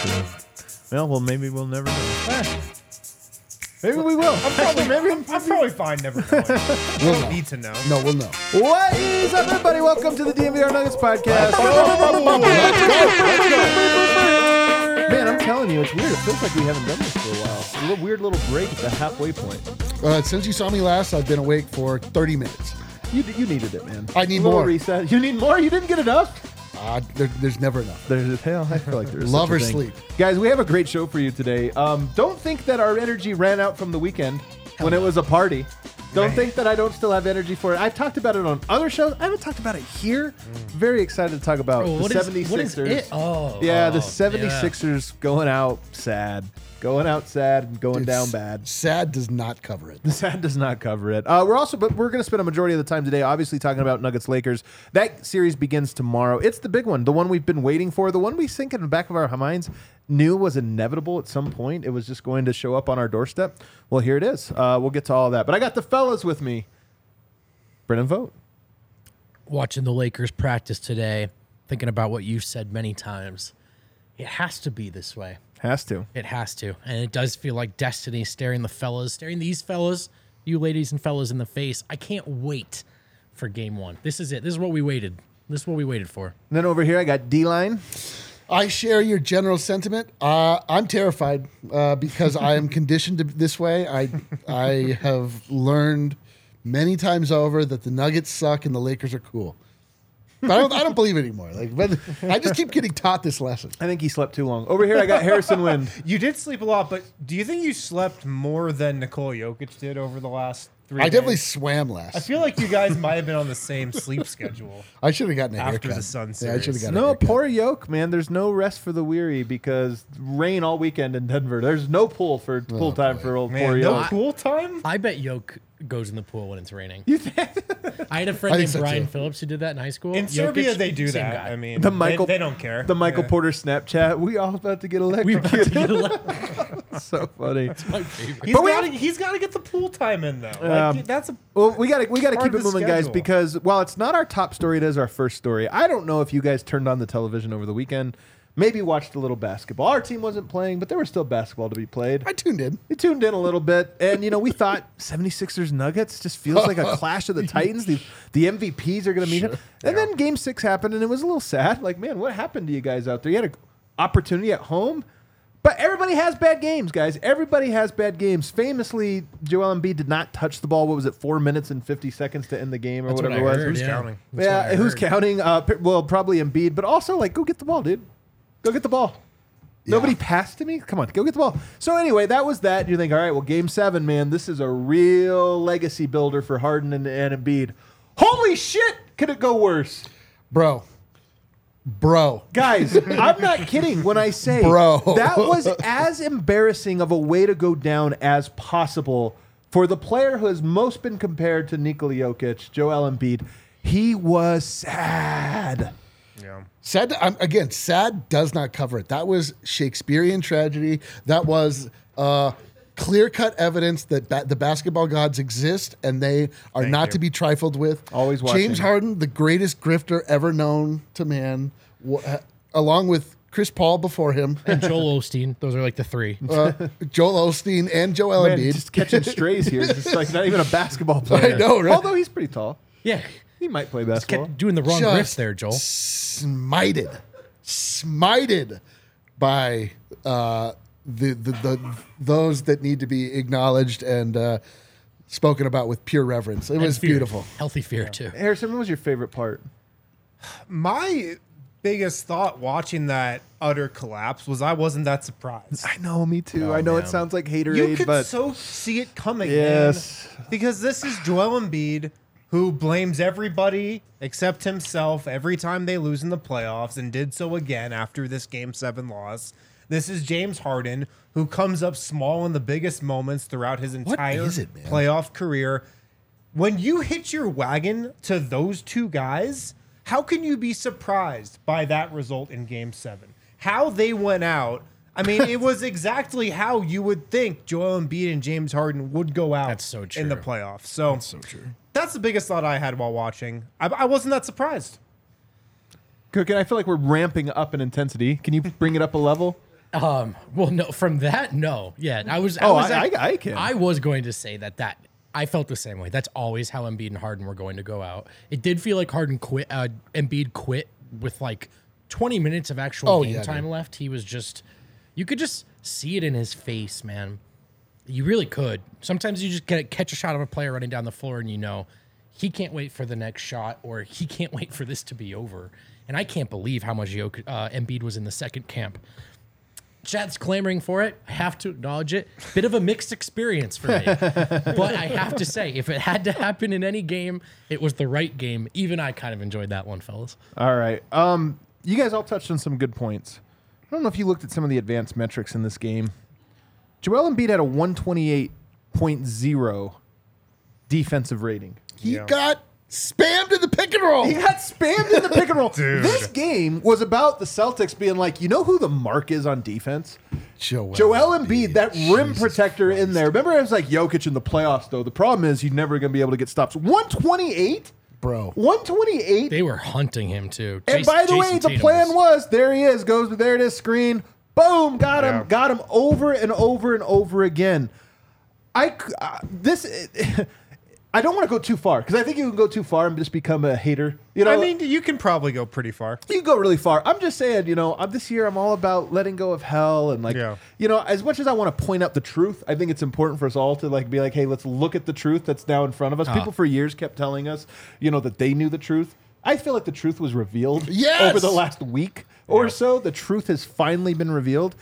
true. Well, well, maybe we'll never know. Maybe we will. I'm probably, maybe I'm, I'm probably fine never knowing. We'll don't know. need to know. No, we'll know. What is up, everybody? Welcome to the DNVR Nuggets podcast. Man, I'm telling you, it's weird. It feels like we haven't done this for a while. A little weird little break at the halfway point. Uh, since you saw me last, I've been awake for 30 minutes. You, you needed it, man. I need A little more. reset. You need more. You didn't get enough. Uh, there, there's never enough. There's hell. I feel like there's Love or sleep. guys. We have a great show for you today. Um, don't think that our energy ran out from the weekend when it was a party. Don't think that I don't still have energy for it. I've talked about it on other shows. I haven't talked about it here. Very excited to talk about Oh, the what is- 76ers. what is it? Oh, yeah, the oh, 76ers going out sad, going out sad, and going It's- down bad. Sad does not cover it. The sad does not cover it. Uh, we're also, but we're going to spend a majority of the time today, obviously talking about Nuggets Lakers. That series begins tomorrow. It's the big one, the one we've been waiting for, the one we think in the back of our minds knew was inevitable at some point. It was just going to show up on our doorstep. Well, here it is. Uh, we'll get to all of that. But I got the fellas with me. Brendan Vogt. Watching the Lakers practice today, thinking about what you've said many times. It has to be this way. Has to. It has to. And it does feel like destiny staring the fellas, staring these fellas, you ladies and fellas in the face. I can't wait for game one. This is it. This is what we waited. This is what we waited for. And then over here, I got D line. I share your general sentiment. Uh, I'm terrified uh, because I am conditioned to this way. I I have learned many times over that the Nuggets suck and the Lakers are cool. But I don't, I don't believe it anymore. Like, but I just keep getting taught this lesson. I think he slept too long. Over here, I got Harrison Wind. You did sleep a lot, but do you think you slept more than Nikola Jokic did over the last three? I definitely swam last. I feel like you guys might have been on the same sleep schedule. I should have gotten a After haircut. the Sun Yeah, I should have series. gotten a No, haircut. poor Yoke, man. There's no rest for the weary because rain all weekend in Denver. There's no pool for oh, pool time for old poor Man, no Yoke. pool time? I bet Yoke goes in the pool when it's raining. You think I had a friend think named so, Brian too. Phillips who did that in high school. In Serbia, they do same that. guy. I mean, the Michael? they, don't care. The Michael Yeah. Porter Snapchat. We all about to get we about to electrocuted. get ele- so funny. my favorite. He's But we got to. He's got to get the pool time in though. Um, that's a Well, we got to we got to Part keep of it the moving, guys, schedule. because while it's not our top story, it is our first story. I don't know if you guys turned on the television over the weekend. Maybe watched a little basketball. Our team wasn't playing, but there was still basketball to be played. I tuned in. We tuned in a little bit, and you know, we thought 76ers Nuggets just feels like a clash of the Titans. The the MVPs are going to meet him. And then game six happened, and it was a little sad. Like, man, what happened to you guys out there? You had an opportunity at home, but everybody has bad games, guys. Everybody has bad games. Famously, Joel Embiid did not touch the ball. What was it, four minutes and 50 seconds to end the game or That's whatever what I it was? heard, Who's yeah. counting? That's yeah, who's heard. counting? Uh, well, probably Embiid, but also, like, go get the ball, dude. Go get the ball. Nobody passed to me? Come on, go get the ball. So anyway, that was that. You think, all right, well, game seven, man, this is a real legacy builder for Harden and, and Embiid. Holy shit, could it go worse? Bro. Bro. Guys, I'm not kidding when I say Bro. that was as embarrassing of a way to go down as possible for the player who has most been compared to Nikola Jokic, Joel Embiid. He was sad. Yeah. Sad. I'm, again, sad does not cover it. That was Shakespearean tragedy. That was uh, clear cut evidence that ba- the basketball gods exist and they are Thank not you. to be trifled with. Always watching. James Harden, the greatest grifter ever known to man, wa- uh, along with Chris Paul before him, And Joel Osteen. Those are like the three. uh, Joel Osteen, and Joel Man, Embiid. just catching strays here. Just like not even a basketball player. I know, right? Although he's pretty tall. yeah. He might play basketball. Kept doing the wrong Just riff there, Joel. smited, smited by uh, the, the the those that need to be acknowledged and uh, spoken about with pure reverence. It was fear. beautiful. Healthy fear, too. Harrison, what was your favorite part? My biggest thought watching that utter collapse was I wasn't that surprised. I know, me too. Oh, I know it sounds like You haterade, could but so see it coming. Yes. man. because this is Joel Embiid who blames everybody except himself every time they lose in the playoffs and did so again after this game seven loss. This is James Harden who comes up small in the biggest moments throughout his entire it, playoff career. When you hit your wagon to those two guys, how can you be surprised by that result in game seven? How they went out. I mean, it was exactly how you would think Joel Embiid and James Harden would go out That's so true. in the playoffs. So that's So true. that's the biggest thought I had while watching. I, I wasn't that surprised. Cookin, I feel like we're ramping up in intensity. Can you bring it up a level? Um, well, no, from that, no. Yeah, I was. Oh, was I- I- I can. I was going to say that that I felt the same way. That's always how Embiid and Harden were going to go out. It did feel like Harden quit. Uh, Embiid quit with like 20 minutes of actual Oh, game yeah, time dude. left. He was just, you could just see it in his face, man. You really could. Sometimes you just get catch a shot of a player running down the floor, and you know he can't wait for the next shot, or he can't wait for this to be over. And I can't believe how much Jok- uh, Embiid was in the second camp. Chat's clamoring for it. I have to acknowledge it. Bit of a mixed experience for me. but I have to say, if it had to happen in any game, it was the right game. Even I kind of enjoyed that one, fellas. All right. Um, you guys all touched on some good points. I don't know if you looked at some of the advanced metrics in this game. Joel Embiid had a 128.0 defensive rating. He Yeah. got spammed in the pick and roll. He got spammed in the pick and roll. Dude. This game was about the Celtics being like, you know who the mark is on defense? Joel, Joel Embiid, that rim Jesus protector in there. Remember, I was like Jokic in the playoffs, though. The problem is you're never going to be able to get stops. 128? Bro. 128? They were hunting him too. And Jas- by the way, Jason the plan was- was there he is, goes there it is, screen, boom, got him, Yeah. got him over and over and over again. I uh, this I don't want to go too far because I think you can go too far and just become a hater. You know, I mean, you can probably go pretty far. you can go really far. I'm just saying, you know, I'm, this year I'm all about letting go of hell and like, Yeah. you know, as much as I want to point out the truth, I think it's important for us all to like be like, hey, let's look at the truth that's now in front of us. Ah. People for years kept telling us, you know, that they knew the truth. I feel like the truth was revealed Yes! over the last week or so. The truth has finally been revealed.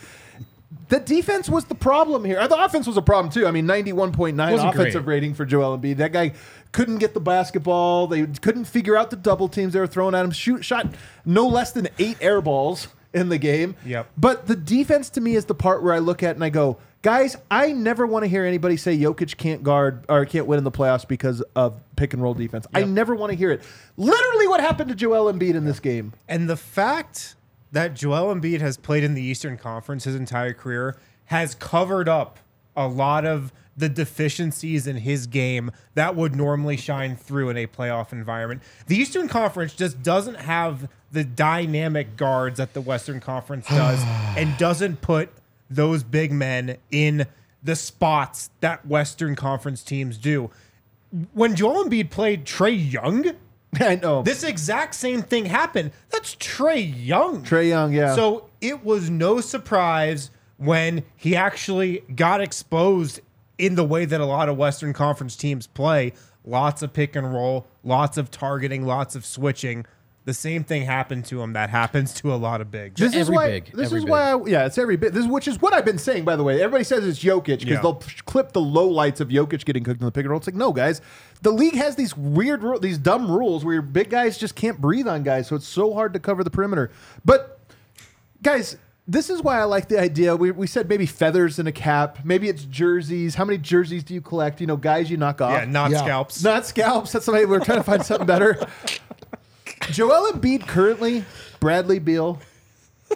The defense was the problem here. The offense was a problem too. I mean, 91.9 Wasn't offensive great. rating for Joel Embiid. That guy couldn't get the basketball. They couldn't figure out the double teams they were throwing at him. Shoot, shot no less than eight air balls in the game. Yep. But the defense to me is the part where I look at and I go, guys, I never want to hear anybody say Jokic can't guard or can't win in the playoffs because of pick and roll defense. I never want to hear it. Literally, what happened to Joel Embiid in this game? And the fact that Joel Embiid has played in the Eastern Conference his entire career has covered up a lot of the deficiencies in his game that would normally shine through in a playoff environment. The Eastern Conference just doesn't have the dynamic guards that the Western Conference does and doesn't put those big men in the spots that Western Conference teams do. When Joel Embiid played Trae Young, I know. this exact same thing happened. That's Trae Young. Trae Young, yeah. So it was no surprise when he actually got exposed in the way that a lot of Western Conference teams play. Lots of pick and roll, lots of targeting, lots of switching. The same thing happened to him that happens to a lot of bigs. This is why. big, this every is why. I, yeah, it's every bit. This is which is what I've been saying. By the way, everybody says it's Jokic because Yeah. they'll clip the low lights of Jokic getting cooked in the pick and roll. It's like no, guys. The league has these weird, these dumb rules where your big guys just can't breathe on guys, so it's so hard to cover the perimeter. But guys, this is why I like the idea. We, we said maybe feathers in a cap. Maybe it's jerseys. How many jerseys do you collect? You know, guys you knock off. yeah, not Yeah. scalps. Not scalps. That's somebody we're trying to find something better. Joel Embiid currently, Bradley Beal,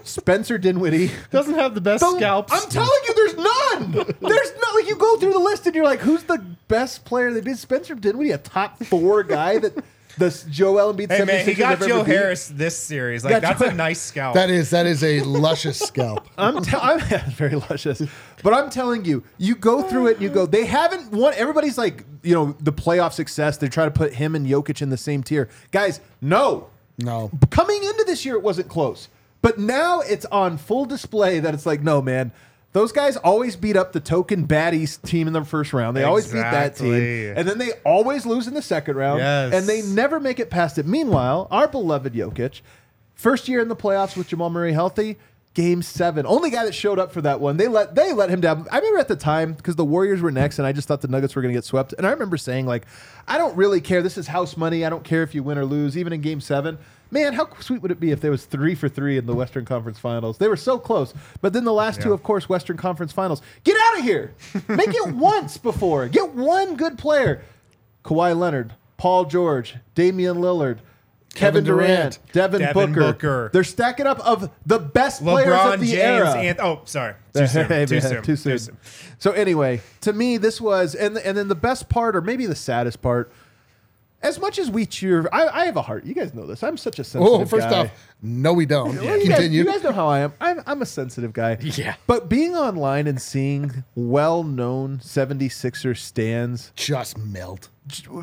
Spencer Dinwiddie. Doesn't have the best The- scalps. I'm telling you, there's none. There's not like you go through the list and you're like, who's the best player? They did Spencer Dinwiddie, a top four guy that the Joel Embiid. hey man, he 76ers got have ever Joe beat? Harris this series. Like Got that's Joe- a nice scalp. That is that is a luscious scalp. I'm, te- I'm very luscious, but I'm telling you, you go through it and you go. They haven't won. Everybody's like, you know, the playoff success. They try to put him and Jokic in the same tier. Guys, no. No. Coming into this year, it wasn't close, but now it's on full display that it's like, no, man. Those guys always beat up the token baddies team in the first round. They always beat that team, and then they always lose in the second round, Yes. and they never make it past it. Meanwhile, our beloved Jokic, first year in the playoffs with Jamal Murray healthy, game seven, only guy that showed up for that one. They let they let him down. I remember at the time because the Warriors were next, and I just thought the Nuggets were going to get swept. And I remember saying like, I don't really care. This is house money. I don't care if you win or lose, even in game seven. Man, how sweet would it be if there was three for three in the Western Conference Finals? They were so close, but then the last two, of course, Western Conference Finals. Get out of here! Make it once before. Get one good player. Kawhi Leonard, Paul George, Damian Lillard, Kevin, Kevin Durant, Durant, Devin, Devin Booker. Booker. They're stacking up of the best players of the James era. and oh, sorry, too soon, Hey, too, man, soon, too soon. So anyway, to me, this was and and then the best part, or maybe the saddest part, as much as we cheer, I, I have a heart. You guys know this. I'm such a oh, sensitive Oh, first guy. off, no, we don't. Well, you, guys, Continue. you guys know how I am. I'm, I'm a sensitive guy. Yeah. But being online and seeing well-known 76er stands Just melt.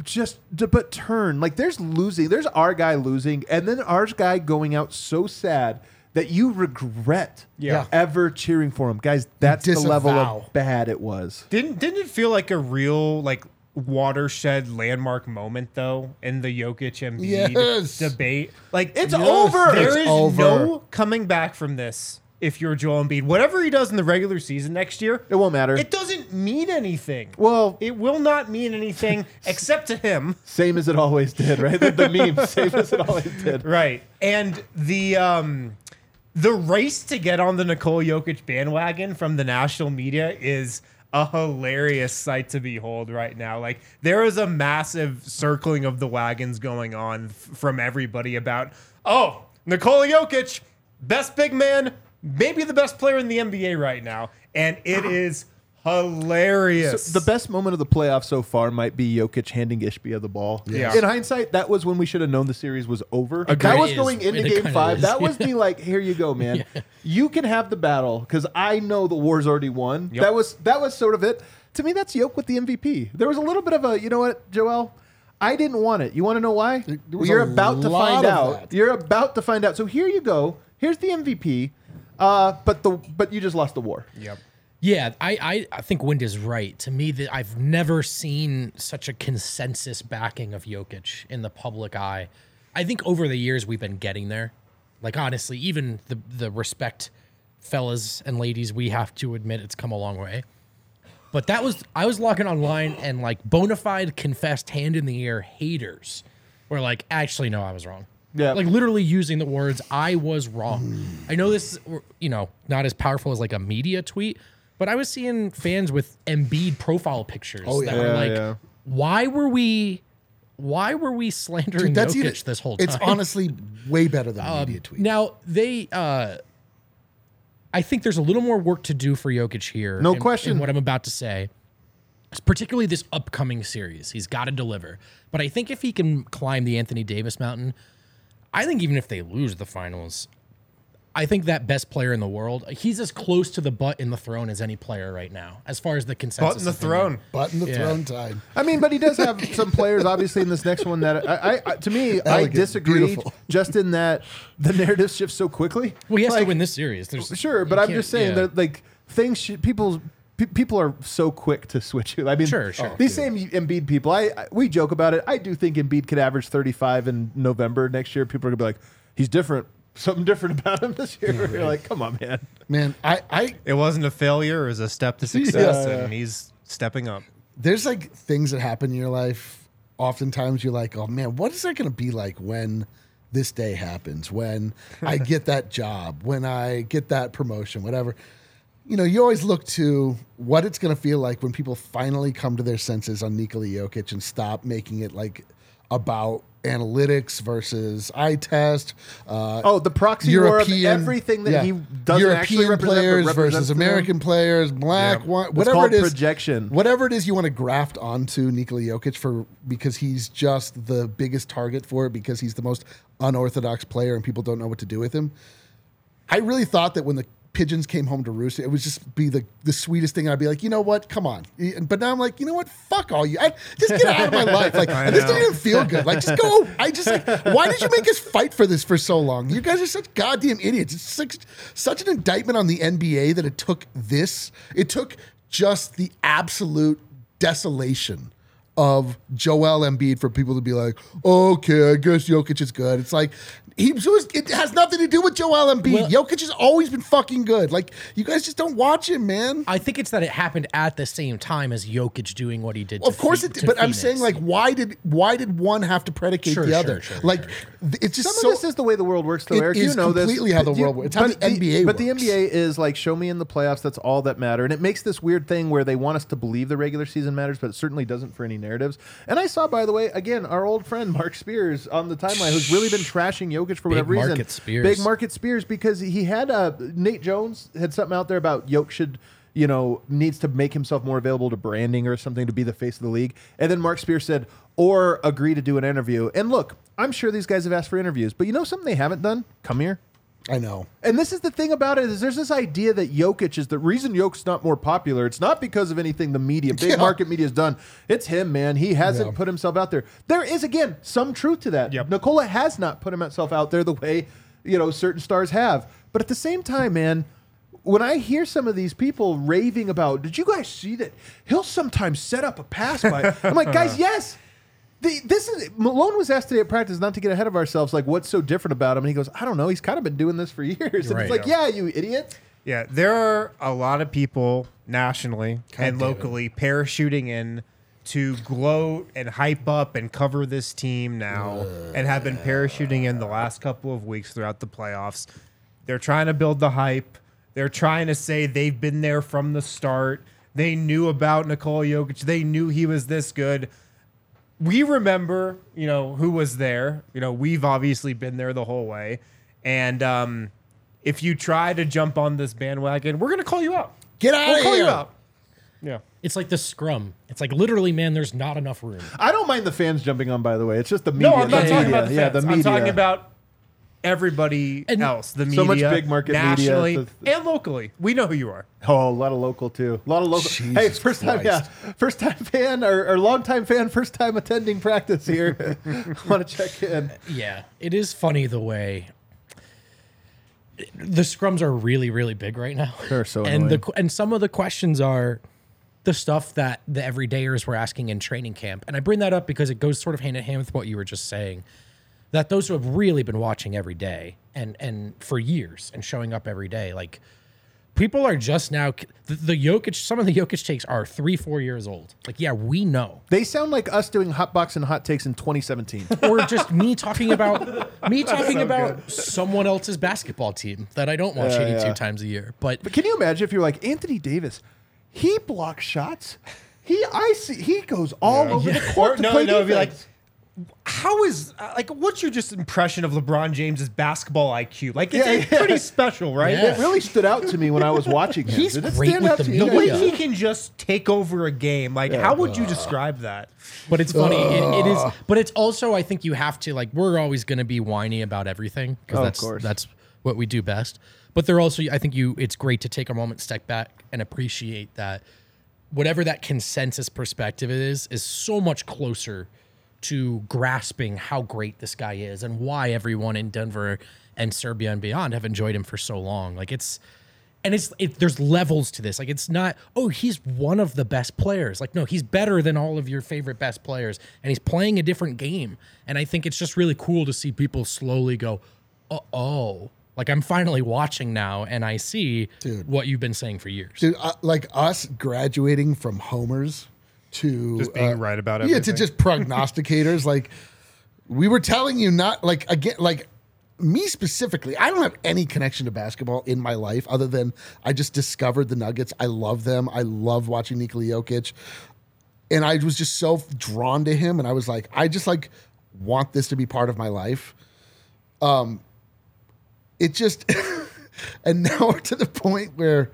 just but turn like there's losing there's our guy losing and then our guy going out so sad that you regret Yeah. ever cheering for him guys that's the level of bad it was Didn't didn't it feel like a real like watershed landmark moment though in the Jokic Embiid Yes. debate? Like It's over! There It's is over. no coming back from this. If you're Joel Embiid, whatever he does in the regular season next year, it won't matter it doesn't mean anything. well It will not mean anything except to him. same as it always did right the, the meme same as it always did Right. And the um the race to get on the Nikola Jokic bandwagon from the national media is a hilarious sight to behold right now. Like there is a massive circling of the wagons going on f- from everybody about, "Oh, Nikola Jokic, best big man, maybe the best player in the NBA right now." And it is hilarious. So the best moment of the playoff so far might be Jokic handing Ishbia the ball. Yeah. In hindsight, that was when we should have known the series was over. Agreed. That was going is. into It game five. is. That was the like, here you go, man. You can have the battle because I know the war's already won. Yep. That was that was sort of it. To me, that's Yoke with the MVP. There was a little bit of a, you know what, Joel? I didn't want it. You want to know why? There Well, was you're about to find out. that. You're about to find out. So here you go. Here's the MVP. Uh, but the but you just lost the war. yep. Yeah, I, I, I think Wind is right. To me, that I've never seen such a consensus backing of Jokic in the public eye. I think over the years we've been getting there. Like honestly, even the the respect, fellas and ladies, we have to admit it's come a long way. But that was I was logging online and like bona fide confessed hand in the air haters were like, actually no, I was wrong. Yeah. Like literally using the words I was wrong. I know this is you know, not as powerful as like a media tweet, but I was seeing fans with Embiid profile pictures Oh, that yeah. were like, yeah. why were we why were we slandering That's Jokic even, this whole time? It's honestly way better than a media tweet. Now they, uh, I think there's a little more work to do for Jokic here. No in- question. In what I'm about to say, particularly this upcoming series, he's got to deliver. But I think if he can climb the Anthony Davis mountain, I think even if they lose the finals, I think that best player in the world, he's as close to the butt in the throne as any player right now, as far as the consensus. Butt in the opinion. throne. Button the Yeah. throne time. I mean, but he does have some players, obviously, in this next one that I, I, I to me, I disagree. beautiful. Just in that the narrative shifts so quickly. Well, he has Like, to win this series. There's, Sure, but I'm just saying yeah. that like things, sh- people, people are so quick to switch you. I mean, Sure, sure. These same Embiid people, I, I we joke about it. I do think Embiid could average 35 in November next year. People are gonna be like, he's different. Something different about him this year. You're like, come on, man. Man, I, I It wasn't a failure, it was a step to success, Yeah. and he's stepping up. there's like things that happen in your life. Oftentimes you're like, oh man, what is that going to be like when this day happens? When I get that job, when I get that promotion, whatever. You know, you always look to what it's going to feel like when people finally come to their senses on Nikola Jokic and stop making it like about analytics versus eye test. Uh, Oh, the proxy war of everything that he doesn't European actually represent, players versus to them. American players, black, Yeah. white, whatever called it is. projection. Whatever it is you want to graft onto Nikola Jokic for because he's just the biggest target for it because he's the most unorthodox player and people don't know what to do with him. I really thought that when the pigeons came home to roost, it would just be the, the sweetest thing. I'd be like, you know what? Come on. But now I'm like, you know what? Fuck all you. I, just get out of my life. Like, this doesn't even feel good. Like, just go. I just like, why did you make us fight for this for so long? You guys are such goddamn idiots. It's such, such an indictment on the NBA that it took this. It took just the absolute desolation of Joel Embiid for people to be like, okay, I guess Jokic is good. It's like he was. It has nothing to do with Joel Embiid. Well- Jokic has always been fucking good. Like you guys just don't watch him, man. I think it's that it happened at the same time as Jokic doing what he did. Of to course Phe- it did, but I'm saying like, why did why did one have to predicate Sure, the sure, other? sure, like, sure, it's just Some so. of this is the way the world works, though, It Eric. is you know this. completely how the But world works. It's how but the NBA But the. NBA is like, show me in the playoffs. That's all that matter. And it makes this weird thing where they want us to believe the regular season matters, but it certainly doesn't for any narratives. And I saw, by the way, again, our old friend Mark Spears on the timeline, who's really been trashing Jokic for Big whatever reason. Market Spears. Big Market Spears, because he had uh, Nate Jones had something out there about Jokic should you know, needs to make himself more available to branding or something to be the face of the league. And then Mark Spears said, or agree to do an interview. And look, I'm sure these guys have asked for interviews, but you know something they haven't done? Come here. I know. And this is the thing about it is there's this idea that Jokic is the reason Jokic's not more popular. It's not because of anything the media, big Yeah. market media has done. It's him, man. He hasn't Yeah. put himself out there. There is again some truth to that. Yep. Nikola has not put himself out there the way you know certain stars have. But at the same time, man, when I hear some of these people raving about, did you guys see that he'll sometimes set up a pass by? I'm like, guys, yes. The, this is Malone was asked today at practice not to get ahead of ourselves. Like, what's so different about him? And he goes, I don't know. He's kind of been doing this for years. And Right. it's like, yeah, you idiot. Yeah, there are a lot of people nationally and damn it. locally parachuting in to gloat and hype up and cover this team now and have been parachuting in the last couple of weeks throughout the playoffs. They're trying to build the hype. They're trying to say they've been there from the start. They knew about Nikola Jokic. They knew he was this good. We remember, you know, who was there. You know, we've obviously been there the whole way. And um, if you try to jump on this bandwagon, we're gonna call you out. Get out We'll of call here. you out. Yeah. It's like the scrum. It's like literally, man, there's not enough room. I don't mind the fans jumping on, by the way. It's just the media. No, I'm not the talking media. about the fans. Yeah, the media. I'm talking about everybody And else. The media, so much big market media, nationally the- and locally. We know who you are. Oh, a lot of local too. A lot of local. Jesus hey, first time, yeah, first time fan or, or long time fan, first time attending practice here. Want to check in? Yeah, it is funny the way the scrums are really, really big right now. They're so and the annoying. qu- and some of the questions are the stuff that the everydayers were asking in training camp, and I bring that up because it goes sort of hand in hand with what you were just saying. That those who have really been watching every day and and for years and showing up every day, like people are just now the, the Jokic. Some of the Jokic takes are three, four years old. Like, yeah, we know. They sound like us doing hot box and hot takes in 2017. or just me talking about me talking about someone else's basketball team that I don't watch Yeah, 82 yeah. times a year. But But can you imagine if you're like Anthony Davis? He blocks shots. He I see he goes all over the court to no, play no, it'd be like, defense. How is uh, like what's your just impression of LeBron James's basketball IQ? Like it's, Yeah, it's yeah. pretty special, right? Yeah. it really stood out to me when I was watching him. He's Did it great stand with out the to you The way he can just take over a game, like how would you describe that? but it's funny. It, it is. But it's also I think you have to like we're always going to be whiny about everything because Oh, of that's course. that's what we do best. But they're also I think you it's great to take a moment, step back, and appreciate that whatever that consensus perspective is is so much closer to grasping how great this guy is and why everyone in Denver and Serbia and beyond have enjoyed him for so long. Like it's and it's it, there's levels to this. Like it's not oh he's one of the best players. Like no, he's better than all of your favorite best players and he's playing a different game. And I think it's just really cool to see people slowly go oh, like I'm finally watching now and I see Dude. what you've been saying for years. Dude, uh, like us graduating from homers to Just being uh, right about it. yeah, to just prognosticators. like we were telling you not like again like me specifically. I don't have any connection to basketball in my life other than I just discovered the Nuggets. I love them. I love watching Nikola Jokic, and I was just so drawn to him. And I was like, I just like want this to be part of my life. Um, it just and now we're to the point where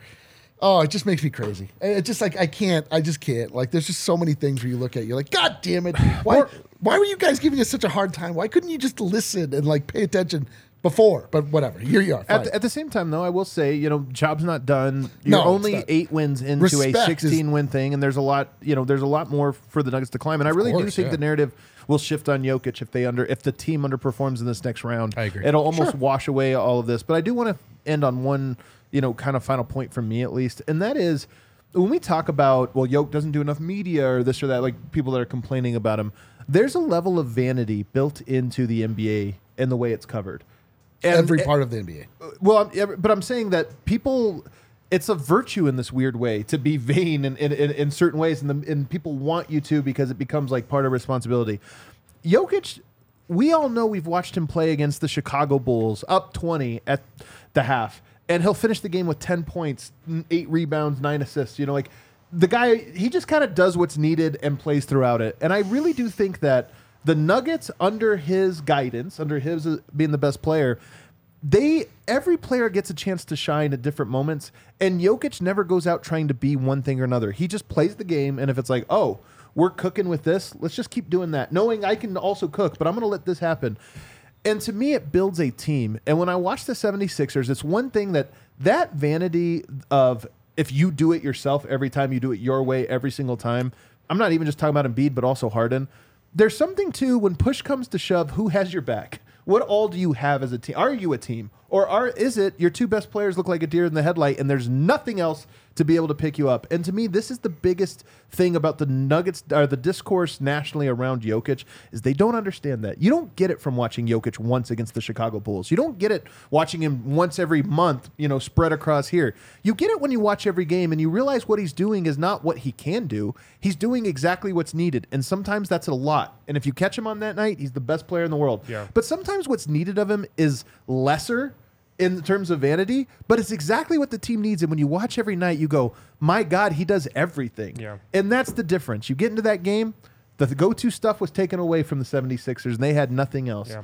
oh it just makes me crazy it just like i can't i just can't like there's just so many things where you look at you're like god damn it why why were you guys giving us such a hard time why couldn't you just listen and like pay attention before but whatever here you are At the, at the same time, though, I will say, you know, job's not done. You're No, only eight wins into Respect a is- 16 win thing, and there's a lot, you know, there's a lot more for the Nuggets to climb. And I really do think yeah. the narrative will shift on Jokic if they under if the team underperforms in this next round. I agree. It'll almost wash away all of this. But I do want to end on one, you know, kind of final point from me at least, and that is when we talk about well, Yoke doesn't do enough media or this or that, like people that are complaining about him. There's a level of vanity built into the NBA and the way it's covered. And- every part of the nba uh, well, but I'm saying that people, it's a virtue in this weird way to be vain in, in, in, in certain ways, and, the, and people want you to because it becomes like part of responsibility. Jokic, we all know we've watched him play against the Chicago Bulls up 20 at the half, and he'll finish the game with 10 points, eight rebounds, nine assists. You know, like the guy, he just kind of does what's needed and plays throughout it. And I really do think that the Nuggets, under his guidance, under his uh, being the best player, they every player gets a chance to shine at different moments, and Jokic never goes out trying to be one thing or another. He just plays the game, and if it's like, oh, we're cooking with this, let's just keep doing that, knowing I can also cook, but I'm going to let this happen. And to me, it builds a team. And when I watch the 76ers, it's one thing that that vanity of if you do it yourself every time, you do it your way every single time. I'm not even just talking about Embiid, but also Harden. There's something too when push comes to shove, who has your back? What all do you have as a team? Are you a team? Or are is it your two best players look like a deer in the headlight and there's nothing else to be able to pick you up? And to me, this is the biggest thing about the Nuggets or the discourse nationally around Jokic is they don't understand that. You don't get it from watching Jokic once against the Chicago Bulls. You don't get it watching him once every month, you know, spread across here. You get it when you watch every game and you realize what he's doing is not what he can do. He's doing exactly what's needed. And sometimes that's a lot. And if you catch him on that night, he's the best player in the world. Yeah. But sometimes what's needed of him is lesser in terms of vanity, but it's exactly what the team needs. And when you watch every night, you go, my God, he does everything. Yeah. And that's the difference. You get into that game, the go to stuff was taken away from the 76ers, and they had nothing else. Yeah.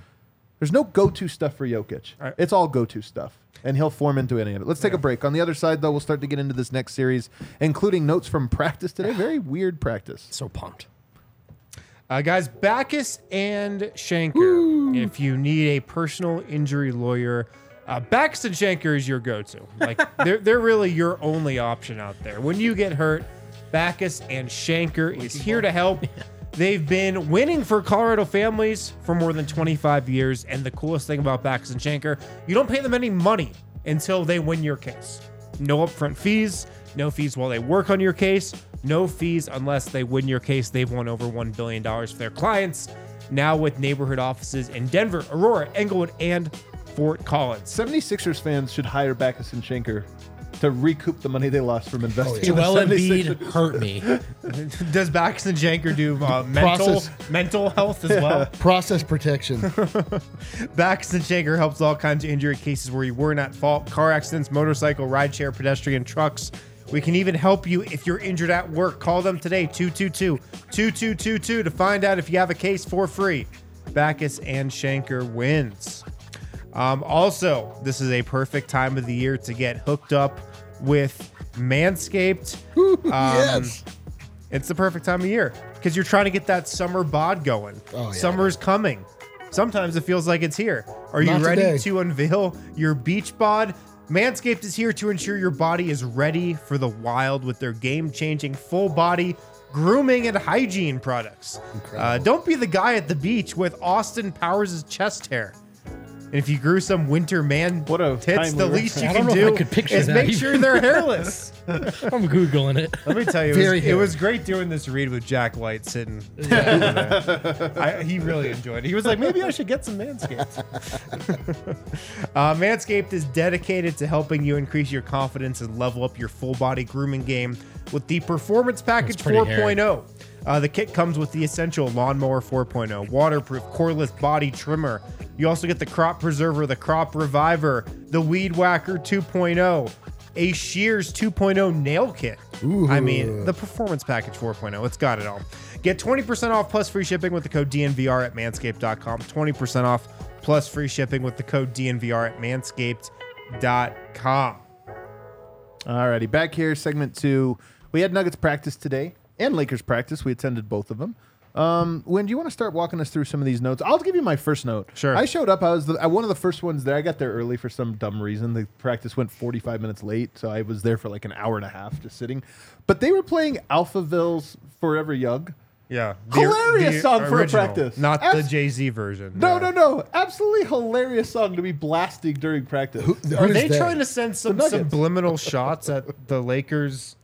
There's no go to stuff for Jokic. Right. It's all go to stuff. And he'll form into any of it. Let's take a break. On the other side, though, we'll start to get into this next series, including notes from practice today. Very weird practice. So pumped. Uh, guys, Bachus and Schanker. If you need a personal injury lawyer, uh, Bachus and Schanker is your go-to. Like they're they're really your only option out there. When you get hurt, Bachus and Schanker is here to help. They've been winning for Colorado families for more than 25 years, and the coolest thing about Bachus and Schanker, you don't pay them any money until they win your case. No upfront fees, no fees while they work on your case, no fees unless they win your case. They've won over $1 billion for their clients, now with neighborhood offices in Denver, Aurora, Englewood, and Fort Collins. 76ers fans should hire Bachus and Schanker to recoup the money they lost from investing. in the Joel 76ers. Embiid hurt me. Does Bachus and Schanker do uh, mental, Process. mental health as well? Process protection. Bachus and Schanker helps all kinds of injury cases where you weren't at fault car accidents, motorcycle, rideshare, pedestrian, trucks. We can even help you if you're injured at work. Call them today, 222 2222, to find out if you have a case for free. Bachus and Schanker wins. Um, also, this is a perfect time of the year to get hooked up with Manscaped. Um, yes. It's the perfect time of year because you're trying to get that summer bod going. Oh, yeah. Summer's coming. Sometimes it feels like it's here. Are you Not ready today. to unveil your beach bod? Manscaped is here to ensure your body is ready for the wild with their game changing full body grooming and hygiene products. Uh, don't be the guy at the beach with Austin Powers' chest hair. And if you grew some winter man What a tits, the least you reference. I can don't know if do I could is that make sure they're hairless. I'm googling it. Let me tell you, it Very was, it was great doing this read with Jack White sitting. over. I, he really enjoyed it. He was like, maybe I should get some Manscaped. uh, Manscaped is dedicated to helping you increase your confidence and level up your full body grooming game with the Performance Package That's hairy. 4.0. Uh, the kit comes with the essential Lawnmower 4.0, waterproof cordless body trimmer. You also get the Crop Preserver, the Crop Reviver, the Weed Whacker 2.0, a Shears 2.0 nail kit. I mean, the Performance Package 4.0, it's got it all. Get 20% off plus free shipping with the code DNVR at manscaped.com. 20% off plus free shipping with the code DNVR at manscaped.com. Alrighty, back here, segment two. We had Nuggets practice today and Lakers practice. We attended both of them. Um, when do you want to start walking us through some of these notes? I'll give you my first note. Sure. I showed up. I was the, I, one of the first ones there. I got there early for some dumb reason. The practice went 45 minutes late, so I was there for like an hour and a half just sitting. But they were playing Alphaville's Forever Young. Yeah. Hilarious song for a practice. Not the Jay Z version. No, Yeah. no, no. Absolutely hilarious song to be blasting during practice. Who Are is they that? trying to send some Nuggets. subliminal shots at the Lakers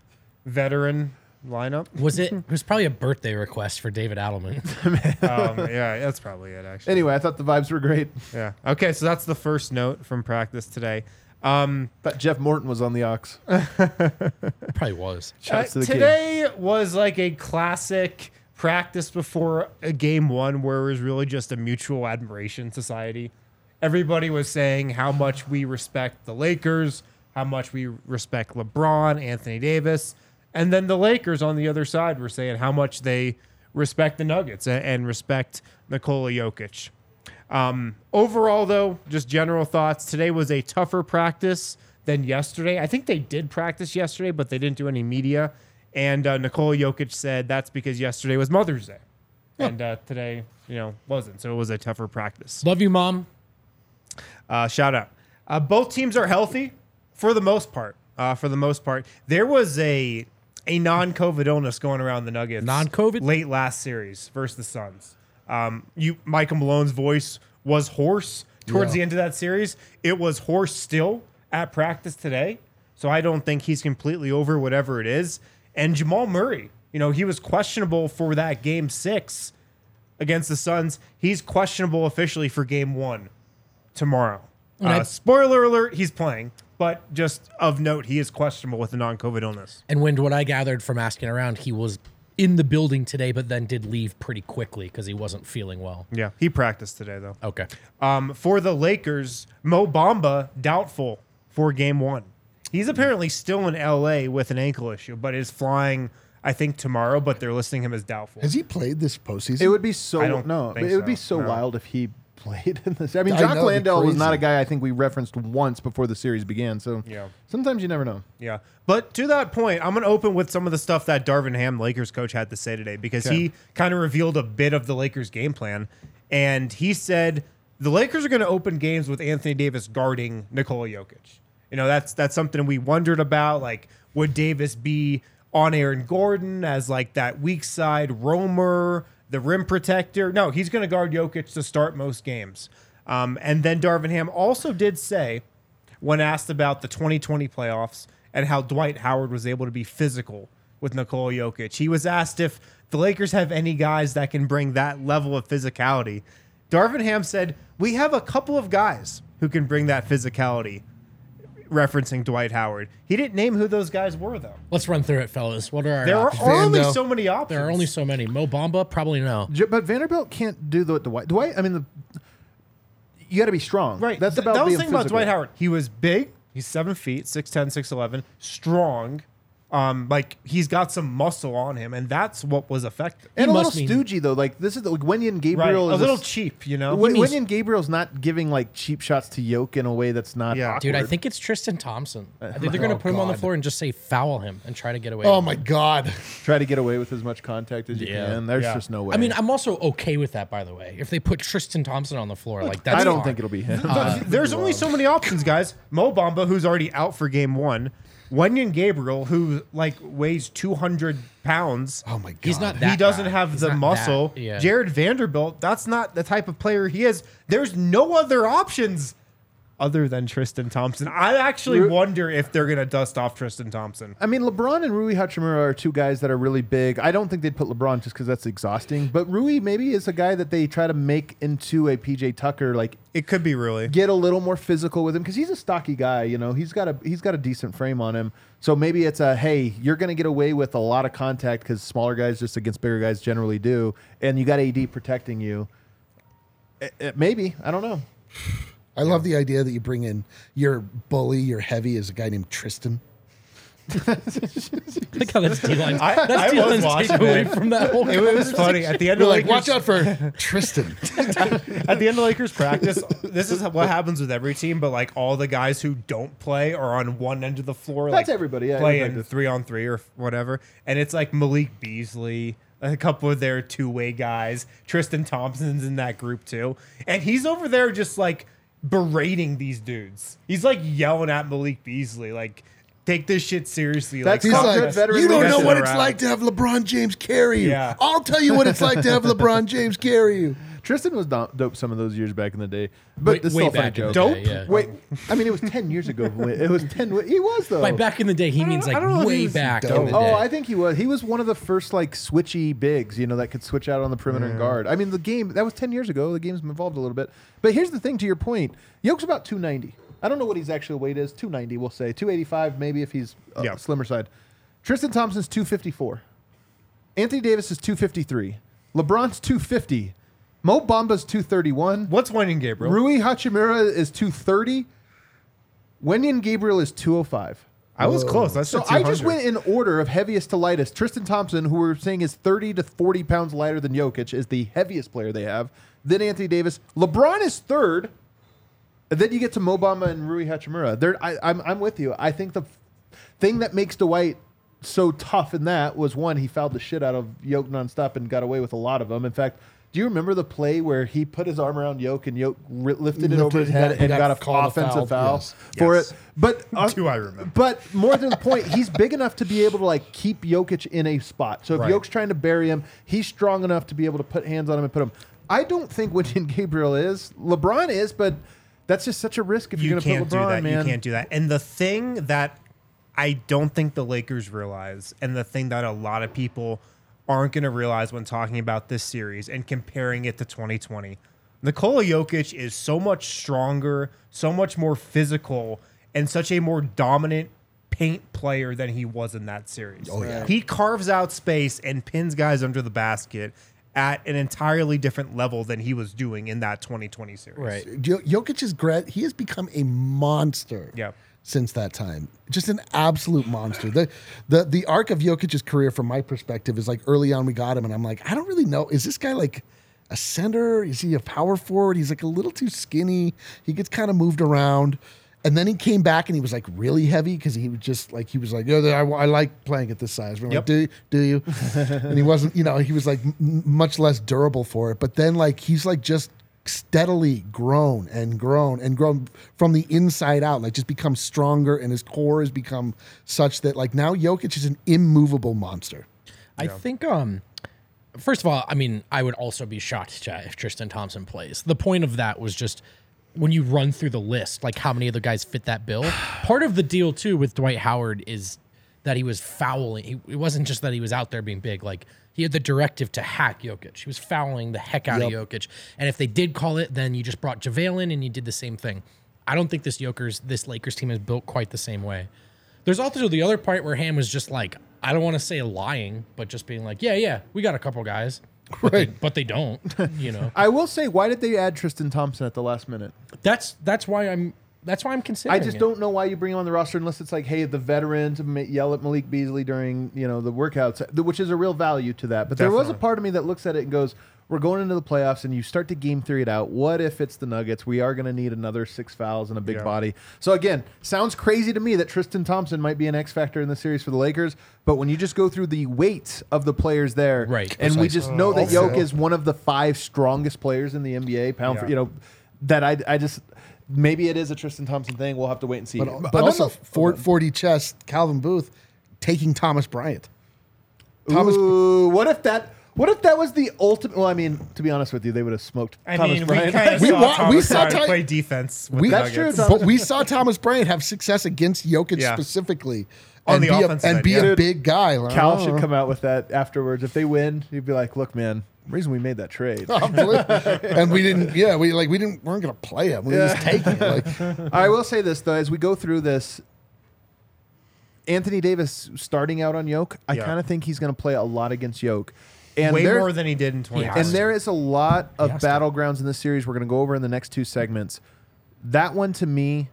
veteran lineup? Was it? It was probably a birthday request for David Adelman. um, yeah, that's probably it, actually. Anyway, I thought the vibes were great. Yeah. Okay, so that's the first note from practice today. Um, But Jeff Morton was on the Ox. probably was. Uh, to the king. today was like a classic practice before a game one where it was really just a mutual admiration society. Everybody was saying how much we respect the Lakers, how much we respect LeBron, Anthony Davis, and then the Lakers on the other side were saying how much they respect the Nuggets and, respect Nikola Jokic. Um, overall, though, just general thoughts. Today was a tougher practice than yesterday. I think they did practice yesterday, but they didn't do any media. And uh, Nikola Jokic said that's because yesterday was Mother's Day, and uh, today, you know, wasn't. So it was a tougher practice. Love you, mom. Uh, shout out. Uh, both teams are healthy for the most part. Uh, for the most part, there was a a non-COVID illness going around the Nuggets. Non-COVID? late last series versus the Suns. Um, you Michael Malone's voice was hoarse towards Yeah. the end of that series. It was hoarse still at practice today. So I don't think he's completely over whatever it is. And Jamal Murray, you know, he was questionable for that game six against the Suns. He's questionable officially for game one tomorrow. And I- Uh, spoiler alert, he's playing, but just of note, he is questionable with a non COVID illness. And when what I gathered from asking around, he was in the building today, but then did leave pretty quickly because he wasn't feeling well. Yeah. He practiced today, though. Okay. Um, for the Lakers, Mo Bamba doubtful for game one. He's apparently still in LA with an ankle issue, but is flying, I think, tomorrow, but they're listing him as doubtful. Has he played this postseason? It would be so I don't no, it would be so, so no. wild if he played in this. I mean, I Jock know, it'd be was not a guy I think we referenced once before the series began. So Yeah. sometimes you never know. Yeah. But to that point, I'm going to open with some of the stuff that Darvin Ham, Lakers coach, had to say today because Okay. he kind of revealed a bit of the Lakers game plan. And he said the Lakers are going to open games with Anthony Davis guarding Nikola Jokic. You know, that's that's something we wondered about. Like, would Davis be on Aaron Gordon as like that weak side roamer, the rim protector? No, he's going to guard Jokic to start most games. Um, and then Darvin Ham also did say when asked about the 2020 playoffs and how Dwight Howard was able to be physical with Nikola Jokic. He was asked if the Lakers have any guys that can bring that level of physicality. Darvin Ham said, We have a couple of guys who can bring that physicality, referencing Dwight Howard. He didn't name who those guys were, though. Let's run through it, fellas. What are our There are options? only Vando. so many options. There are only so many. Mo Bamba, probably no. J- But Vanderbilt can't do the Dwight. Dwight. I mean, the, you got to be strong. Right. That's Th- about that was the being thing about physical. Dwight Howard. He was big. He's seven feet, 6'10", 6'11", strong. Um, like he's got some muscle on him, and that's what was effective. And He a little must mean- stoogey though. Like this is the, like Wenyen Right. Gabriel is A is little s- cheap, you know. Wen- means- Wenyen Gabriel's not giving like cheap shots to Yoke in a way that's not. Yeah. Dude, I awkward. think it's Tristan Thompson. I think they're going to Oh, put him on the God. floor and just say foul him and try to get away. Oh with it. my god! try to get away with as much contact as you Yeah. can. There's Yeah. just no way. I mean, I'm also okay with that, by the way. If they put Tristan Thompson on the floor, like that's I don't fine. think it'll be him. But there's only so many options, guys. Mo Bamba, who's already out for game one. Wenyen Gabriel, who like weighs 200 pounds. Oh my god! He's not that he doesn't guy. have He's the muscle. that- yeah. Jarred Vanderbilt, that's not the type of player he is. There's no other options other than Tristan Thompson. I actually Ru- wonder if they're gonna dust off Tristan Thompson. I mean, LeBron and Rui Hachimura are two guys that are really big. I don't think they'd put LeBron just because that's exhausting. But Rui maybe is a guy that they try to make into a PJ Tucker, like It could be really. get a little more physical with him because he's a stocky guy. You know, he's got a he's got a decent frame on him. So maybe it's a hey, you're going to get away with a lot of contact because smaller guys just against bigger guys generally do, and you got AD protecting you. Eh, eh, maybe I don't know. I love the idea that you bring in your bully, your heavy, is a guy named Tristan. Look how that's D-line. I- That's I was D-line's watching takeaway from that whole It was funny at the end You're of like, Lakers, watch out for Tristan. at the end of Lakers practice. This is what happens with every team, but like all the guys who don't play are on one end of the floor. That's like, everybody, yeah, playing everybody three on three or whatever, and it's like Malik Beasley. A couple of their two way guys. Tristan Thompson's in that group too. And he's over there just like berating these dudes. He's like yelling at Malik Beasley, like, take this shit seriously. That's He's like, you don't know leadership what it's around." like to have LeBron James carry you. Yeah. I'll tell you what it's like to have LeBron James carry you. Tristan was do- dope some of those years back in the day, but Way- this way still a funny back in the joke. day, yeah. Wait, I mean, it was ten years ago. It was ten. He was though. By back in the day, he means I like don't know if he way was back in dope. the day. Oh, I think he was. He was one of the first like switchy bigs, you know, that could switch out on the perimeter and guard. I mean, the game that was ten years ago. The game's evolved a little bit. But here's the thing: to your point, Yoke's about two ninety. I don't know what his actual weight is. Two ninety, we'll say. Two eighty five, maybe if he's uh, Yeah. slimmer side. Tristan Thompson's two fifty four. Anthony Davis is two fifty three. LeBron's two fifty. Mo Bamba's two thirty one. What's Wenyen Gabriel? Rui Hachimura is two thirty. Wenyen Gabriel is two oh five. I was close. I So I just went in order of heaviest to lightest. Tristan Thompson, who we're saying is 30 to 40 pounds lighter than Jokic, is the heaviest player they have. Then Anthony Davis. LeBron is third. And then you get to Mo Bamba and Rui Hachimura. They're, I, I'm, I'm with you. I think the thing that makes Dwight so tough in that was one, he fouled the shit out of Yoke nonstop and got away with a lot of them. In fact, do you remember the play where he put his arm around Yoke and Yoke ri- lifted it over his head and got got, a called a offensive foul, yes. for Yes. it? But uh, Do I remember? but more to the point, he's big enough to be able to like keep Jokic in a spot. So if Right. Trying to bury him, he's strong enough to be able to put hands on him and put him. I don't think Wenyen Gabriel is. LeBron is, but that's just such a risk if you you're going can't to put LeBron, do that. man. You can't do that. And the thing that I don't think the Lakers realize, and the thing that a lot of people aren't going to realize when talking about this series and comparing it to 2020, Nikola Jokic is so much stronger, so much more physical, and such a more dominant paint player than he was in that series. Oh, yeah. He carves out space and pins guys under the basket at an entirely different level than he was doing in that 2020 series. Right. Jokic is great. He has become a monster. Yeah. Since that time, just an absolute monster. The, the the arc of Jokic's career, from my perspective, is like early on we got him, and I'm like, I don't really know. Is this guy like a center? Is he a power forward? He's like a little too skinny. He gets kind of moved around, and then he came back and he was like really heavy because he was just like he was like, yeah, I, I like playing at this size. We're Yep. like, do do you? and he wasn't, you know, he was like m- much less durable for it. But then like he's like just steadily grown and grown and grown from the inside out, like just become stronger, and his core has become such that like now Jokic is an immovable monster. I think um first of all, I mean, I would also be shocked Chad, if Tristan Thompson plays. The point of that was just when you run through the list, like how many of the guys fit that bill. Part of the deal too with Dwight Howard is that he was fouling. He, it wasn't just that he was out there being big. Like he had the directive to hack Jokic. He was fouling the heck out Yep. of Jokic. And if they did call it, then you just brought JaVale in and you did the same thing. I don't think this Jokers, this Lakers team is built quite the same way. There's also the other part where Ham was just like, I don't want to say lying, but just being like, yeah, yeah, we got a couple guys, but, they, Right. but they don't. You know, I will say, why did they add Tristan Thompson at the last minute? that's that's why I'm that's why I'm considering. I just it. don't know why you bring him on the roster unless it's like, hey, the veterans ma- yell at Malik Beasley during you know the workouts, which is a real value to that. But there was a part of me that looks at it and goes, we're going into the playoffs, and you start to game theory it out. What if it's the Nuggets? We are going to need another six fouls and a big Yeah. body. So again, sounds crazy to me that Tristan Thompson might be an X factor in the series for the Lakers. But when you just go through the weight of the players there, Right, and we just know that oh, Yoke is one of the five strongest players in the NBA, pound for you know, that I I just. Maybe it is a Tristan Thompson thing. We'll have to wait and see. But, but I also, know- for, 40 chest, Calvin Booth taking Thomas Bryant. Thomas, Ooh, what if that? What if that was the ultimate? Well, I mean, to be honest with you, they would have smoked I Thomas mean, we Bryant. kind of We saw wa- Thomas we saw Bryant Ty- play defense with we, the That's true, Nuggets. Thomas- but we saw Thomas Bryant have success against Jokic Yeah. specifically. On and the be a, and end, be yeah. a big guy. Like, Cal oh. should come out with that afterwards. If they win, he'd be like, "Look, man, the reason we made that trade." and we didn't. Yeah, we like we didn't. weren't gonna play him. We were just taking it. Like, I will say this though, as we go through this, Anthony Davis starting out on Yoke, I Yeah. kind of think he's going to play a lot against Yoke, and way there- more than he did in 2020. And there is a lot of battlegrounds in this series we're going to go over in the next two segments. That one to me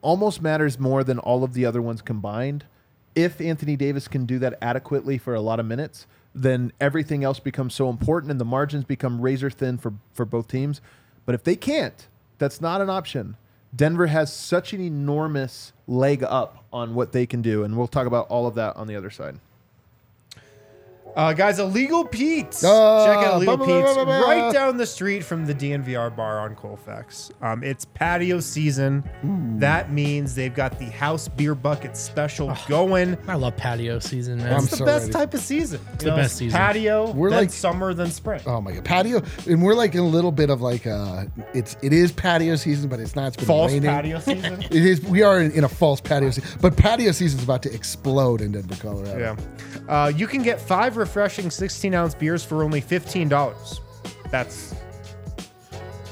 almost matters more than all of the other ones combined. If Anthony Davis can do that adequately for a lot of minutes, then everything else becomes so important and the margins become razor thin for, for both teams. But if they can't, that's not an option. Denver has such an enormous leg up on what they can do. And we'll talk about all of that on the other side. Uh, guys, Illegal Pete's. Ah, Check out Illegal ba- ba- ba- Pete's right down the street from the DNVR bar on Colfax. Um, it's patio season. That means they've got the house beer bucket special going. I love patio season, man. I'm It's the so best ready. type of season. It's the best season. Patio, We're like- summer, then spring. oh my god, patio, and we're like in a little bit of like uh, it's it is patio season, but it's not. It's been False raining. patio season. It is. We are in, in a false patio season, but patio season is about to explode in Denver, Colorado. Yeah. Uh, you can get five refreshing 16 ounce beers for only $15. That's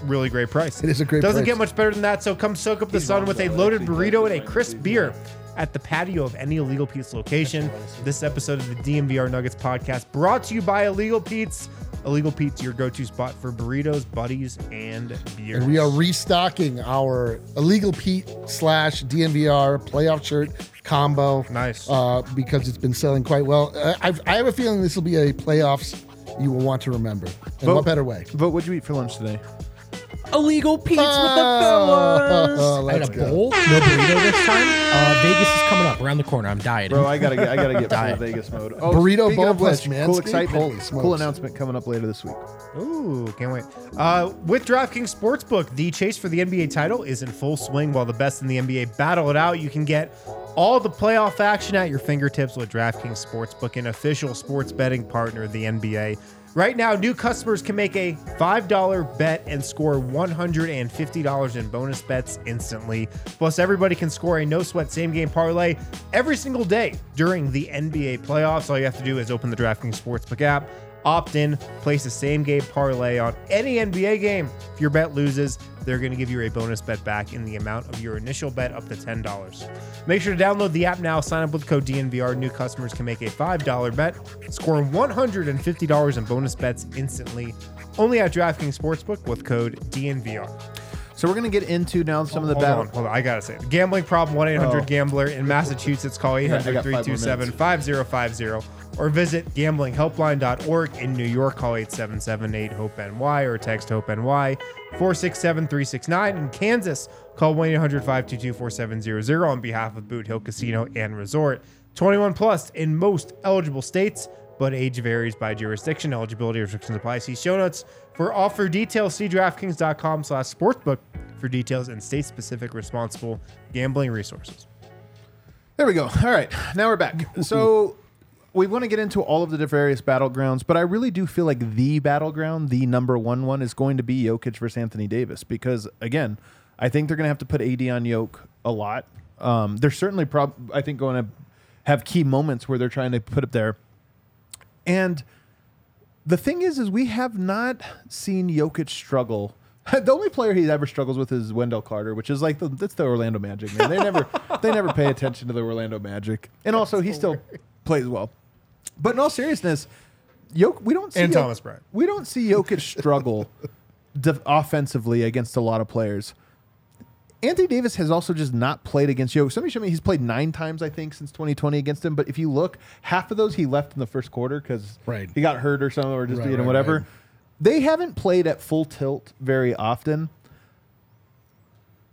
really great price. It is a great Doesn't price. get much better than that, so come soak up the sun with a loaded burrito and a crisp beer at the patio of any Illegal Pete's location. This episode of the DNVR Nuggets podcast brought to you by Illegal Pete's. Illegal Pete's your go-to spot for burritos, buddies, and beers. And we are restocking our Illegal Pete slash DNVR playoff shirt combo. Nice. Uh, because it's been selling quite well. Uh, I've, I have a feeling this will be a playoffs you will want to remember. And Vogt- what better way? Vogt, what'd you eat for lunch today? Illegal Pete's with the Oh, fellas. I had let's a go. bowl, no burrito this time. Uh, Vegas is coming up around the corner. I'm dieting. Bro, I gotta get, I gotta get full Diet. Vegas mode. Oh, Burrito speaking bowl of plus which, cool excitement, Holy cool smokes. announcement coming up later this week. Ooh, can't wait. Uh, with DraftKings Sportsbook, the chase for the NBA title is in full swing while the best in the NBA battle it out. You can get all the playoff action at your fingertips with DraftKings Sportsbook, an official sports betting partner of the NBA. Right now, new customers can make a $5 bet and score $150 in bonus bets instantly. Plus, everybody can score a no sweat same game parlay every single day during the NBA playoffs. All you have to do is open the DraftKings Sportsbook app opt in, place a same game parlay on any NBA game. If your bet loses, they're going to give you a bonus bet back in the amount of your initial bet up to $10. Make sure to download the app now, sign up with code DNVR. New customers can make a $5 bet, score $150 in bonus bets instantly. Only at DraftKings Sportsbook with code DNVR. So we're gonna get into now some of the Hold battle. on, hold on. I gotta say, gambling problem one eight Oh. hundred Gambler in Massachusetts. Call I got 800 five more 327 5050 or visit gamblinghelpline.org. In New York, call 877 Hope NY or text Hope NY 467 369. In Kansas, call 1 800 522 4700 on behalf of Boot Hill Casino and Resort. 21 plus in most eligible states, but age varies by jurisdiction. Eligibility restrictions apply. See show notes for offer details. See DraftKings.com slash sportsbook for details and state-specific responsible gambling resources. There we go. All right, now we're back. So we want to get into all of the various battlegrounds, but I really do feel like the battleground, the number one one, is going to be Jokic versus Anthony Davis because again, I think they're going to have to put AD on Yoke a lot. Um, they're certainly, prob- I think, going to have key moments where they're trying to put it there, and the thing is, is we have not seen Jokic struggle. The only player he ever struggles with is Wendell Carter, which is like the that's the Orlando Magic man. They never they never pay attention to the Orlando Magic, and also he still plays well. But in all seriousness, Jok we don't see And Thomas Bryant. We don't see Jokic struggle def- offensively against a lot of players. Anthony Davis has also just not played against Jokic. Somebody showed me he's played nine times, I think, since 2020 against him. But if you look, half of those he left in the first quarter because Right. he got hurt or something, or just Right, you know right, whatever. They haven't played at full tilt very often.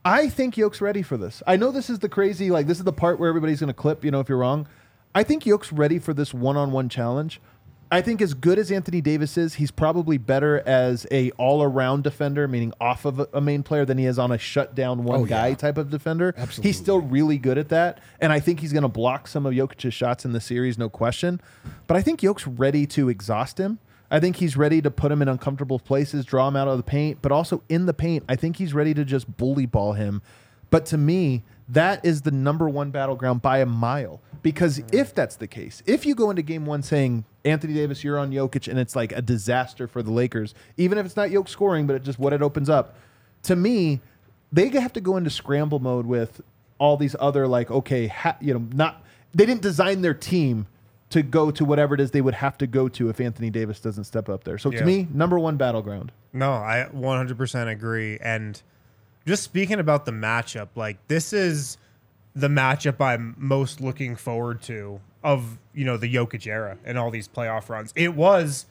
I think Yoke's ready for this. I know this is the crazy, like this is the part where everybody's going to clip. You know, if you're wrong, I think Yoke's ready for this one-on-one challenge. I think as good as Anthony Davis is, he's probably better as a all-around defender, meaning off of a, main player, than he is on a shut-down one Oh, guy yeah. type of defender. Absolutely. He's still really good at that, and I think he's going to block some of Jokic's shots in the series, no question. But I think Jokic ready to exhaust him. I think he's ready to put him in uncomfortable places, draw him out of the paint, but also in the paint, I think he's ready to just bully ball him. But to me, that is the number one battleground by a mile. Because if that's the case, if you go into game one saying, Anthony Davis, you're on Jokic, and it's like a disaster for the Lakers, even if it's not Jokic scoring, but it just what it opens up, to me, they have to go into scramble mode with all these other, like, okay, ha- you know, not, they didn't design their team to go to whatever it is they would have to go to if Anthony Davis doesn't step up there. So Yeah. to me, number one battleground. No, I 100% agree. And just speaking about the matchup, like this is the matchup I'm most looking forward to of you know the Jokic era and all these playoff runs. It was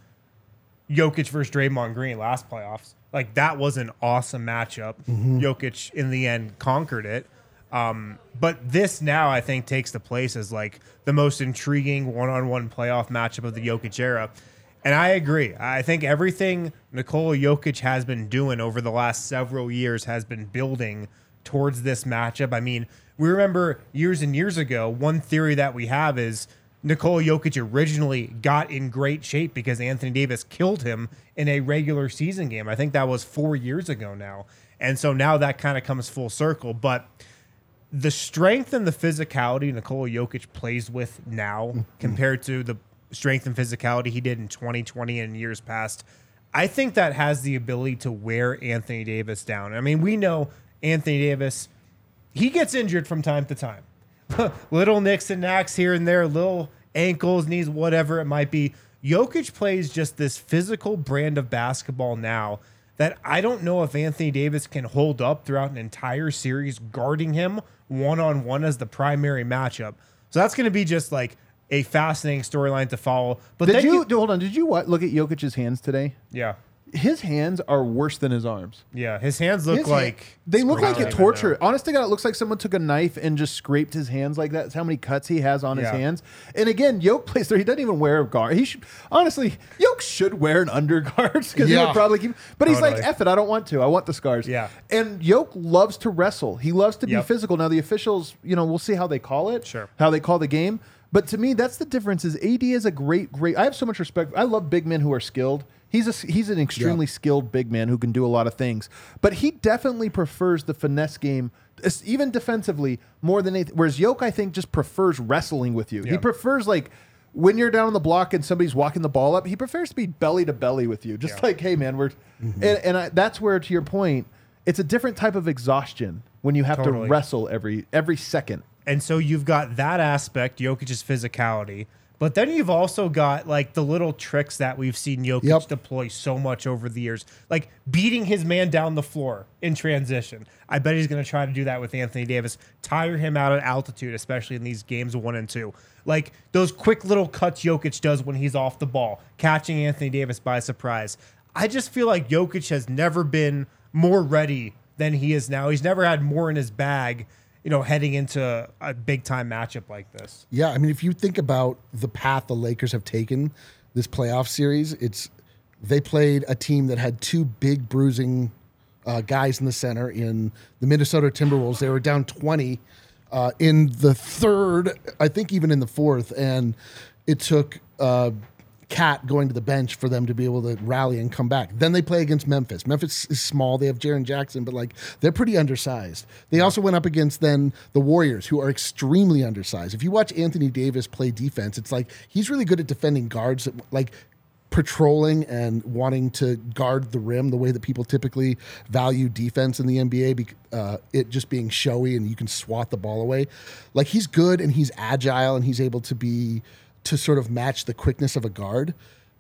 Jokic versus Draymond Green last playoffs. Like that was an awesome matchup. Jokic in the end conquered it. Um, but this now I think takes the place as like the most intriguing one-on-one playoff matchup of the Jokic era. And I agree. I think everything Nikola Jokic has been doing over the last several years has been building towards this matchup. I mean, we remember years and years ago, one theory that we have is Nikola Jokic originally got in great shape because Anthony Davis killed him in a regular season game. I think that was four years ago now. And so now that kind of comes full circle. But the strength and the physicality Nikola Jokic plays with now mm-hmm. compared to the strength and physicality he did in 2020 and years past, I think that has the ability to wear Anthony Davis down. I mean, we know Anthony Davis, he gets injured from time to time. little nicks and knacks here and there, little ankles, knees, whatever it might be. Jokic plays just this physical brand of basketball now that I don't know if Anthony Davis can hold up throughout an entire series guarding him one on one as the primary matchup. So that's going to be just like a fascinating storyline to follow. But Did then you, hold on? Did you what, look at Jokic's hands today? yeah, His hands are worse than his arms. yeah, his hands look His like hand- they look like a torture. Honest to God, it looks like someone took a knife and just scraped his hands like that. That's how many cuts he has on his hands. And again, Yoke plays there. He doesn't even wear a guard. He should honestly, Yoke should wear an underguard because he would probably keep. But he's like, Totally. "F it, I don't want to. I want the scars." Yeah. And Yoke loves to wrestle. He loves to be Yep. physical. Now the officials, you know, we'll see how they call it. Sure. How they call the game. But to me, that's the difference. Is AD is a great, great. I have so much respect. I love big men who are skilled. He's a he's an extremely skilled big man who can do a lot of things. But he definitely prefers the finesse game, even defensively, more than anything. Whereas Yoke, I think, just prefers wrestling with you. He prefers like when you're down on the block and somebody's walking the ball up. He prefers to be belly to belly with you, just Yeah. like, hey man, we're. Mm-hmm. And, and I, that's where, to your point, it's a different type of exhaustion when you have Totally. to wrestle every every second. And so you've got that aspect, Jokic's physicality, but then you've also got like the little tricks that we've seen Jokic Yep. deploy so much over the years, like beating his man down the floor in transition. I bet he's going to try to do that with Anthony Davis, tire him out at altitude, especially in these games one and two. Like those quick little cuts Jokic does when he's off the ball, catching Anthony Davis by surprise. I just feel like Jokic has never been more ready than he is now. He's never had more in his bag you know, heading into a big time matchup like this. Yeah, I mean, if you think about the path the Lakers have taken this playoff series, it's they played a team that had two big bruising uh, guys in the center in the Minnesota Timberwolves. They were down twenty uh, in the third, I think even in the fourth, and it took. Uh, Cat going to the bench for them to be able to rally and come back. Then they play against Memphis. Memphis is small. They have Jaren Jackson, but like they're pretty undersized. They also went up against then the Warriors, who are extremely undersized. If you watch Anthony Davis play defense, it's like he's really good at defending guards that like patrolling and wanting to guard the rim the way that people typically value defense in the NBA, uh, it just being showy and you can swat the ball away. Like he's good and he's agile and he's able to be to sort of match the quickness of a guard.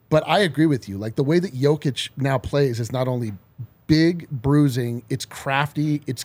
But I agree with you. Like the way that Jokic now plays is not only big, bruising, it's crafty, it's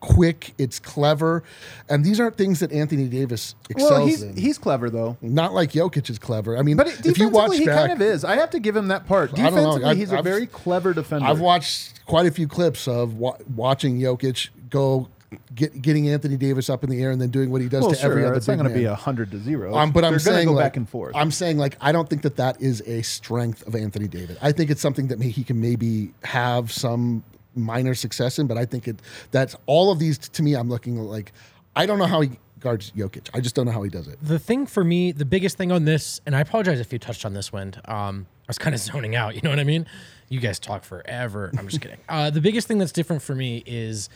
quick, it's clever, and these aren't things that Anthony Davis excels Well, he's in. he's clever though. not like Jokic is clever. I mean, But if you watch defensively, he back, kind of is. I have to give him that part. I don't know. Defensively, I've- he's a I've- very clever defender. I've watched quite a few clips of wa- watching Jokic go get, getting Anthony Davis up in the air and then doing what he does well, to every sure, other. it's not going to be a hundred to zero. Um, but I'm They're gonna saying go like, back and forth. I'm saying like I don't think that that is a strength of Anthony Davis. I think it's something that may, he can maybe have some minor success in, but I think it that's all of these to me. I'm looking like I don't know how he guards Jokic. I just don't know how he does it. the thing for me, the biggest thing on this, and I apologize if you touched on this, Wind. Um, I was kind of zoning out. You know what I mean? You guys talk forever. I'm just kidding. Uh, the biggest thing that's different for me is,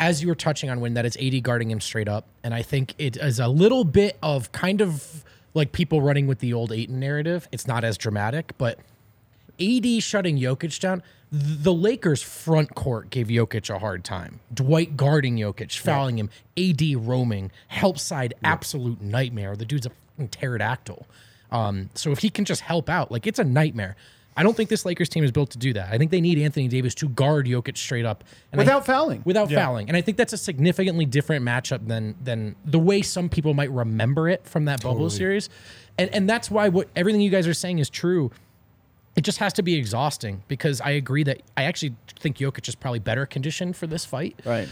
as you were touching on, when that is AD guarding him straight up, and I think it is a little bit of kind of like people running with the old Ayton narrative. It's not as dramatic, but AD shutting Jokic down. The Lakers front court gave Jokic a hard time. Dwight guarding Jokic, fouling him. AD roaming, help side, absolute nightmare. The dude's a pterodactyl. Um, so if he can just help out, like it's a nightmare. I don't think this Lakers team is built to do that. I think they need Anthony Davis to guard Jokic straight up and I- Without fouling. Without fouling, and I think that's a significantly different matchup than than the way some people might remember it from that bubble series, and and that's why what everything you guys are saying is true it just has to be exhausting because I agree that I actually think Jokic is probably better conditioned for this fight. right.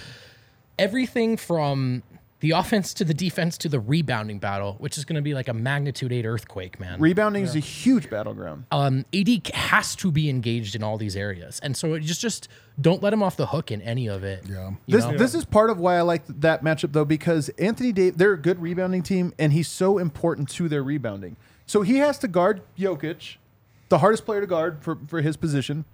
Everything from the offense to the defense to the rebounding battle, which is going to be like a magnitude eight earthquake, man. Rebounding is a huge battleground. um, AD has to be engaged in all these areas, and so it just just don't let him off the hook in any of it. Yeah. You This know? this is part of why I like that matchup though because Anthony Davis they're a good rebounding team and he's so important to their rebounding. So he has to guard Jokic, the hardest player to guard for, for his position,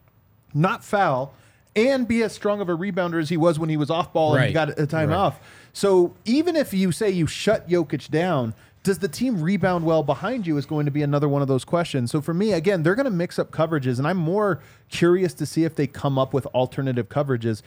not foul, and be as strong of a rebounder as he was when he was off ball and he Right. got a time Right. off. So even if you say you shut Jokic down, does the team rebound well behind you is going to be another one of those questions. So for me, again, they're going to mix up coverages, and I'm more curious to see if they come up with alternative coverages.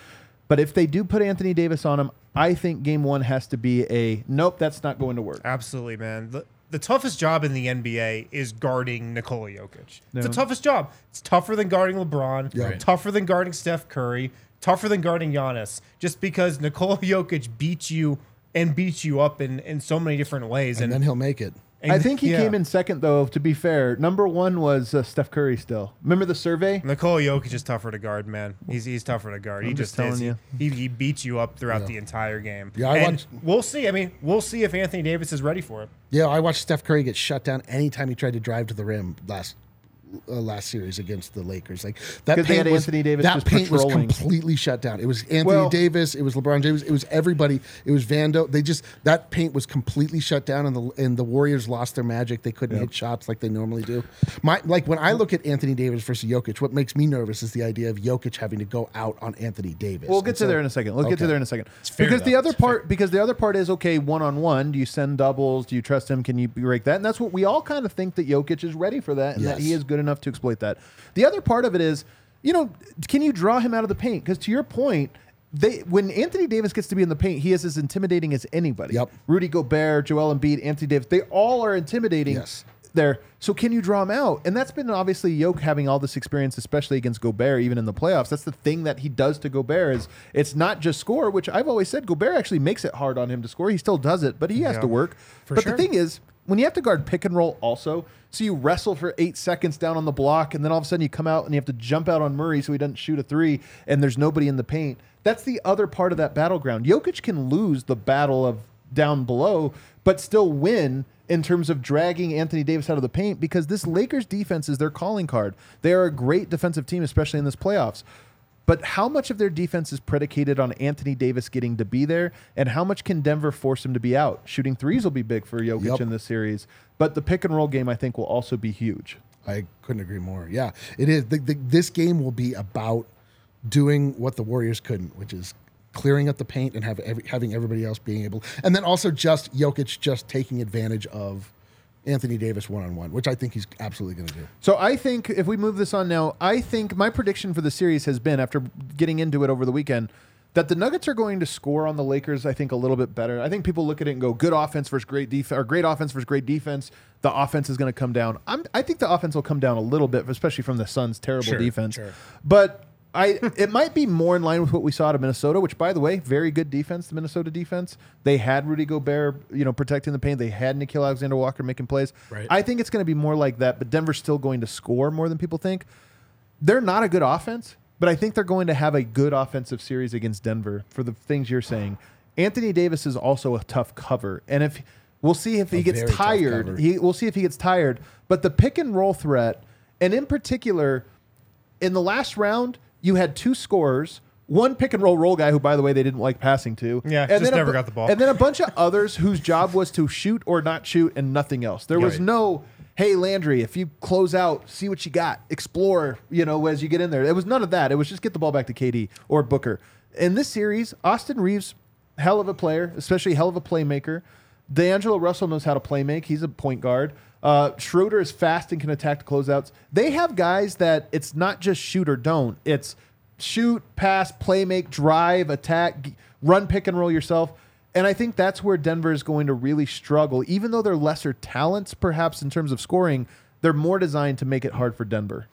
But if they do put Anthony Davis on him, I think game one has to be a nope, that's not going to work. Absolutely, man. The, the toughest job in the NBA is guarding Nikola Jokic. It's the toughest job. It's tougher than guarding LeBron, Right. tougher than guarding Steph Curry, tougher than guarding Giannis, just because Nikola Jokic beats you and beats you up in, in so many different ways. and And, then he'll make it. and- I think he yeah. came in second, though. To be fair, number one was uh, Steph Curry. Still, remember the survey? Nikola Jokic is tougher to guard, man. He's he's tougher to guard. he I'm just, just telling is. you. He, he beats you up throughout the entire game. Yeah, I and watched- we'll see. I mean, we'll see if Anthony Davis is ready for it. Yeah, I watched Steph Curry get shut down anytime he tried to drive to the rim last uh, last series against the Lakers. Like that 'Cause they paint had was Anthony Davis that just paint was completely shut down. It was Anthony Well- Davis, it was LeBron James, it was everybody. It was Vando. They just that paint was completely shut down, and the and the Warriors lost their magic. They couldn't hit shots like they normally do. My like when I look at Anthony Davis versus Jokic, what makes me nervous is the idea of Jokic having to go out on Anthony Davis. We'll get And to so- there in a second. We'll get to there in a second. fair, because the other It's part, because the other part is okay, one on one. Do you send doubles? Do you trust him? Can you break that? And that's what we all kind of think that Jokic is ready for that, and that he is good enough to exploit that. The other part of it is, you know, can you draw him out of the paint? Because to your point. They, when Anthony Davis gets to be in the paint, he is as intimidating as anybody. Yep. Rudy Gobert, Joel Embiid, Anthony Davis, they all are intimidating Yes. There. So can you draw him out? And that's been obviously Yoke having all this experience, especially against Gobert, even in the playoffs. That's the thing that he does to Gobert is it's not just score, which I've always said Gobert actually makes it hard on him to score. He still does it, but he has Yeah. to work. For but sure. the thing is, when you have to guard pick and roll also, so you wrestle for eight seconds down on the block, and then all of a sudden you come out and you have to jump out on Murray so he doesn't shoot a three, and there's nobody in the paint. That's the other part of that battleground. Jokic can lose the battle of down below, but still win in terms of dragging Anthony Davis out of the paint because this Lakers defense is their calling card. They are a great defensive team, especially in this playoffs. But how much of their defense is predicated on Anthony Davis getting to be there, and how much can Denver force him to be out? Shooting threes will be big for Jokic Yep. in this series, but the pick and roll game I think will also be huge. I couldn't agree more. Yeah, it is. The, the, this game will be about doing what the Warriors couldn't, which is clearing up the paint and have every, having everybody else being able, and then also just Jokic just taking advantage of Anthony Davis one on one, which I think he's absolutely going to do. So I think if we move this on now, I think my prediction for the series has been after getting into it over the weekend that the Nuggets are going to score on the Lakers. I think a little bit better. I think people look at it and go, "Good offense versus great defense, or great offense versus great defense." The offense is going to come down. I'm, I think the offense will come down a little bit, especially from the Suns' terrible Sure, defense. sure. But I, it might be more in line with what we saw out of Minnesota, which, by the way, very good defense. The Minnesota defense. They had Rudy Gobert, you know, protecting the paint. They had Nickeil Alexander Walker making plays. Right. I think it's going to be more like that. But Denver's still going to score more than people think. They're not a good offense, but I think they're going to have a good offensive series against Denver for the things you're saying. Anthony Davis is also a tough cover, and if we'll see if he A gets tired, he we'll see if he gets tired. But the pick and roll threat, and in particular, in the last round, you had two scorers, one pick and roll roll guy who, by the way, they didn't like passing to. Yeah, and just then never bu- got the ball. And then a bunch of others whose job was to shoot or not shoot and nothing else. There was Right. no, hey Landry, if you close out, see what you got, explore, you know, as you get in there. It was none of that. It was just get the ball back to KD or Booker. In this series, Austin Reaves, hell of a player, especially hell of a playmaker. D'Angelo Russell knows how to play make. He's a point guard. Uh, Schroeder is fast and can attack closeouts. They have guys that it's not just shoot or don't. It's shoot, pass, play make, drive, attack, run, pick and roll yourself. And I think that's where Denver is going to really struggle. Even though they're lesser talents, perhaps in terms of scoring, they're more designed to make it hard for Denver.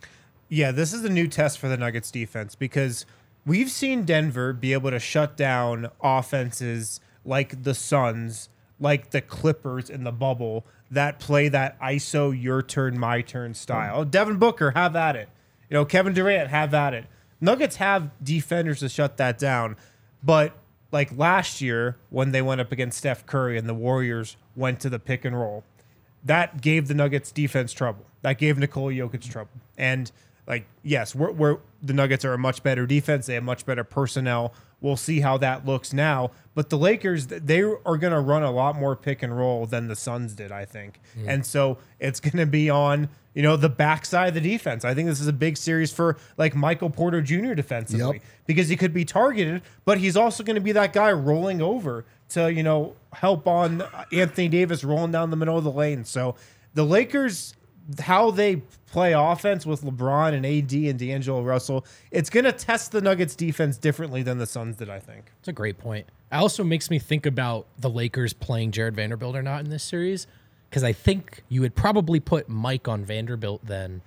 Yeah, this is a new test for the Nuggets defense because we've seen Denver be able to shut down offenses like the Suns, like the Clippers in the bubble that play that ISO your turn, my turn style. Oh, Devin Booker, have at it. You know, Kevin Durant, have at it. Nuggets have defenders to shut that down, but like last year when they went up against Steph Curry and the Warriors went to the pick and roll, that gave the Nuggets defense trouble. That gave Nikola Jokic trouble. And like, yes, we're, we're the Nuggets are a much better defense. They have much better personnel. We'll see how that looks now. But the Lakers, they are going to run a lot more pick and roll than the Suns did, I think. Hmm. And so it's going to be on you know the backside of the defense. I think this is a big series for like Michael Porter Jr. defensively Yep. because he could be targeted, but he's also going to be that guy rolling over to you know help on uh, Anthony Davis rolling down the middle of the lane. So the Lakers, how they play offense with LeBron and AD and D'Angelo Russell, it's going to test the Nuggets defense differently than the Suns did. I think. It's a great point. It also makes me think about the Lakers playing Jarred Vanderbilt or not in this series. because I think you would probably put Mike on Vanderbilt then,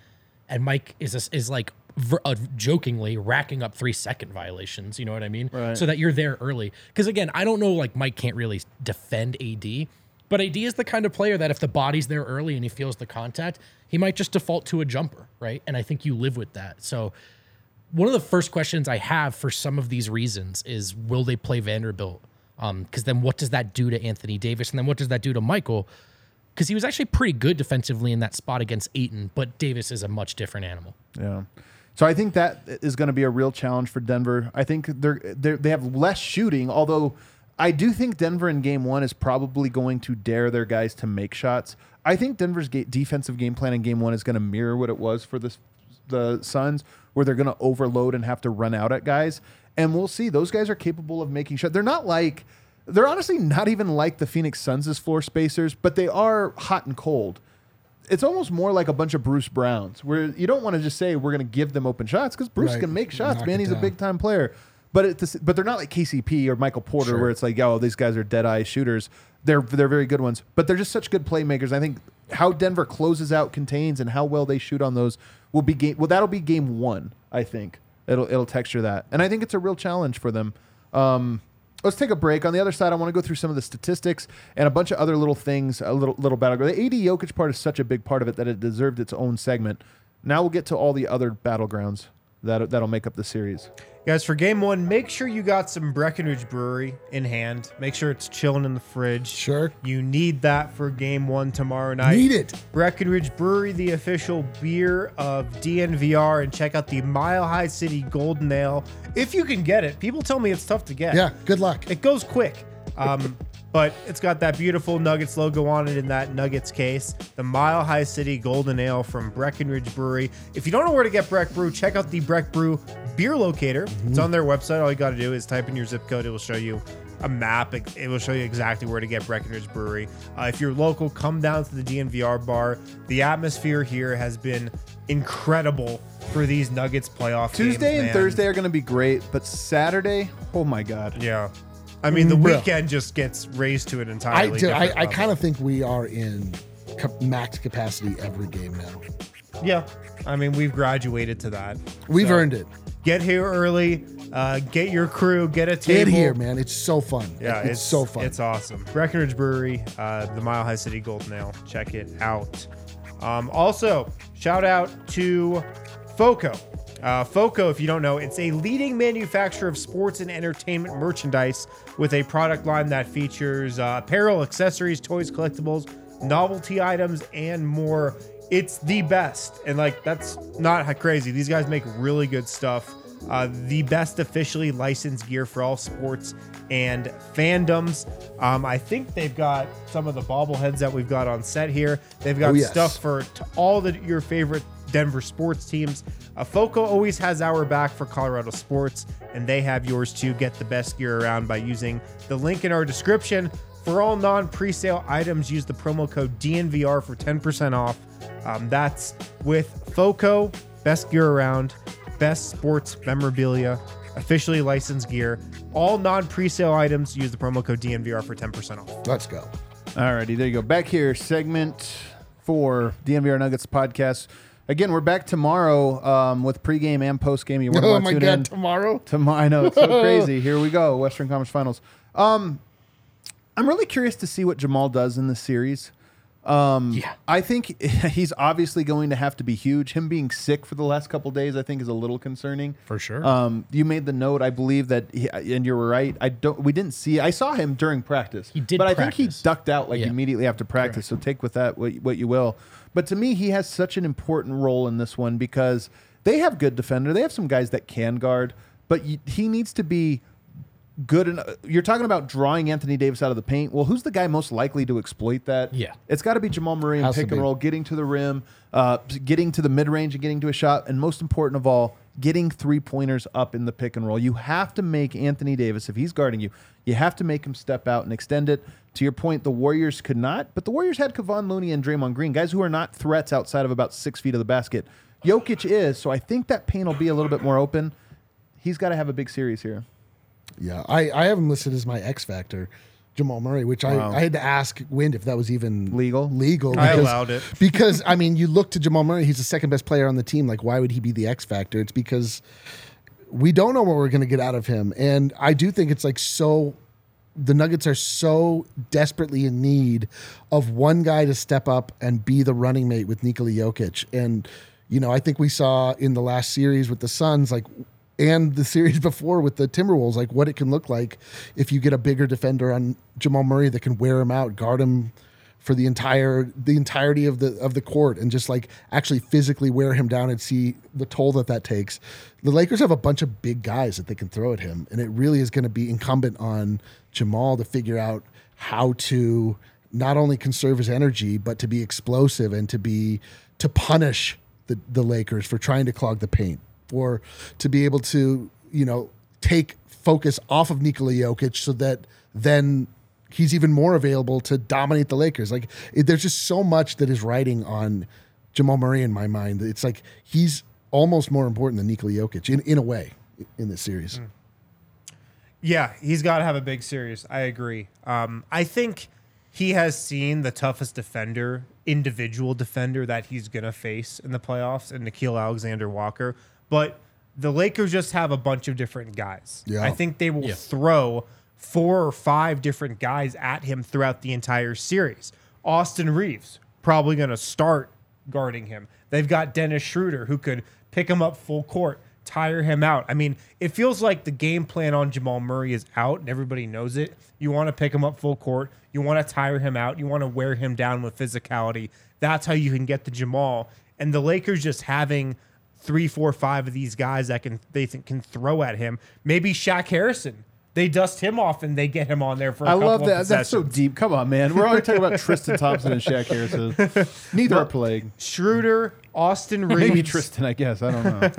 and Mike is a, is like ver- uh, jokingly racking up three second violations. You know what I mean? Right. So that you're there early. Because again, I don't know. Like Mike can't really defend AD, but AD is the kind of player that if the body's there early and he feels the contact, he might just default to a jumper, right? And I think you live with that. So one of the first questions I have for some of these reasons is will they play Vanderbilt? Um, because then what does that do to Anthony Davis? And then what does that do to Michael? Because he was actually pretty good defensively in that spot against Ayton, but Davis is a much different animal. Yeah. So I think that is going to be a real challenge for Denver. I think they're, they're they have less shooting, although I do think Denver in game one is probably going to dare their guys to make shots. I think Denver's ga- defensive game plan in game one is going to mirror what it was for the the Suns, where they're going to overload and have to run out at guys. And we'll see. Those guys are capable of making shots. They're not like they're honestly not even like the Phoenix Suns' as floor spacers, but they are hot and cold it's almost more like a bunch of Bruce Browns, where you don't want to just say we're going to give them open shots because Bruce Right. can make shots, Knock man. He's a big time player. But it's but they're not like KCP or Michael Porter, Sure. where it's like, oh, these guys are dead eye shooters. They're they're very good ones, but they're just such good playmakers. I think how Denver closes out contains and how well they shoot on those will be game. Well, that'll be game one. I think it'll it'll texture that, and I think it's a real challenge for them. Um, let's take a break. On the other side, I want to go through some of the statistics and a bunch of other little things, a little little battleground. The AD Jokic part is such a big part of it that it deserved its own segment. Now we'll get to all the other battlegrounds that that'll make up the series. Guys, for game one, make sure you got some Breckenridge Brewery in hand. Make sure it's chilling in the fridge. Sure. You need that for game one tomorrow night. Need it. Breckenridge Brewery, the official beer of DNVR, and check out the Mile High City Golden Ale. If you can get it, people tell me it's tough to get. Yeah, good luck. It goes quick. Um, but it's got that beautiful Nuggets logo on it in that Nuggets case. The Mile High City Golden Ale from Breckenridge Brewery. If you don't know where to get Breck Brew, check out the Breck Brew beer locator. It's on their website. All you got to do is type in your zip code. It will show you a map. It, will show you exactly where to get Breckenridge Brewery. Uh, if you're local, come down to the DNVR bar. The atmosphere here has been incredible for these Nuggets playoff Tuesday games, and. Thursday are going to be great, but Saturday, oh my god. Yeah. I mean, the Bro. weekend just gets raised to an I entirely do, I, I kind of think we are in ca- max capacity every game now. Yeah. I mean, we've graduated to that. We've So, earned it. Get here early. Uh, get your crew. Get a table. Get here, man. It's so fun. Yeah, it's, so fun. It's awesome. Breckenridge Brewery, uh, the Mile High City Golden Ale. Check it out. Um, also, shout out to FOCO. Uh, FOCO, if you don't know, it's a leading manufacturer of sports and entertainment merchandise with a product line that features uh, apparel, accessories, toys, collectibles, novelty items, and more. It's the best. And, like, that's not crazy. These guys make really good stuff. Uh, the best officially licensed gear for all sports and fandoms. Um, I think they've got some of the bobbleheads that we've got on set here. They've got Oh, yes. stuff for t- all the your favorite Denver sports teams. Uh, Foco always has our back for Colorado sports, and they have yours too. Get the best gear around by using the link in our description. For all non presale items, use the promo code DNVR for 10% off. Um, that's with Foco, best gear around, best sports memorabilia, officially licensed gear. All non presale items, use the promo code DNVR for 10% off. Let's go. Alrighty, there you go. Back here, segment four, DNVR Nuggets podcast. Again, we're back tomorrow um, with pregame and postgame. You want to Oh want my to tune God, in tomorrow? tomorrow? I know it's so crazy. Here we go, Western Conference Finals. Um, I'm really curious to see what Jamal does in this series. Um, Yeah. I think he's obviously going to have to be huge. Him being sick for the last couple days, I think, is a little concerning. For sure. Um, you made the note, I believe that, he, and you were right. I don't. We didn't see. I saw him during practice. He did but I think he ducked out like Yeah. immediately after practice. So take with that what, what you will. But to me, he has such an important role in this one because they have good defender. They have some guys that can guard, but he needs to be good. En- you're talking about drawing Anthony Davis out of the paint. Well, who's the guy most likely to exploit that? Yeah. It's got to be Jamal Murray and Has pick and roll, getting to the rim, uh, getting to the mid range and getting to a shot, and most important of all, getting three pointers up in the pick and roll. You have to make Anthony Davis, if he's guarding you, you have to make him step out and extend it. To your point, the Warriors could not, but the Warriors had Kevon Looney and Draymond Green, guys who are not threats outside of about six feet of the basket. Jokic is, so I think that paint will be a little bit more open. He's got to have a big series here. Yeah, I, I have him listed as my X factor. Jamal Murray, which Wow. I, I had to ask Wind if that was even Legal? Legal. I because- allowed it. because I mean, you look to Jamal Murray; he's the second best player on the team. Like, why would he be the X factor? It's because we don't know what we're going to get out of him, and I do think it's like so. The Nuggets are so desperately in need of one guy to step up and be the running mate with Nikola Jokic, and you know, I think we saw in the last series with the Suns, like. And the series before with the Timberwolves, like what it can look like if you get a bigger defender on Jamal Murray that can wear him out, guard him for the entire the entirety of the of the court and just like actually physically wear him down and see the toll that that takes. The Lakers have a bunch of big guys that they can throw at him, and it really is going to be incumbent on Jamal to figure out how to not only conserve his energy but to be explosive and to be to punish the the Lakers for trying to clog the paint, for to be able to you know take focus off of Nikola Jokic so that then he's even more available to dominate the Lakers. Like it, there's just so much that is riding on Jamal Murray in my mind. It's like he's almost more important than Nikola Jokic in, in a way in this series. Yeah, he's got to have a big series. I agree. Um, I think he has seen the toughest defender, individual defender that he's going to face in the playoffs, and Nickeil Alexander Walker. But the Lakers just have a bunch of different guys. Yeah. I think they will Yeah. throw four or five different guys at him throughout the entire series. Austin Reaves probably going to start guarding him. They've got Dennis Schroeder who could pick him up full court, tire him out. I mean, it feels like the game plan on Jamal Murray is out and everybody knows it. You want to pick him up full court, you want to tire him out, you want to wear him down with physicality. That's how you can get the Jamal. And the Lakers just having three, four, five of these guys that can they think can throw at him. Maybe Shaq Harrison. They dust him off and they get him on there for. I I love that. That's so deep. Come on, man. We're already talking about Tristan Thompson and Shaq Harrison. Neither are playing. Schroeder, Austin Reaves. Maybe Tristan, I guess. I don't know.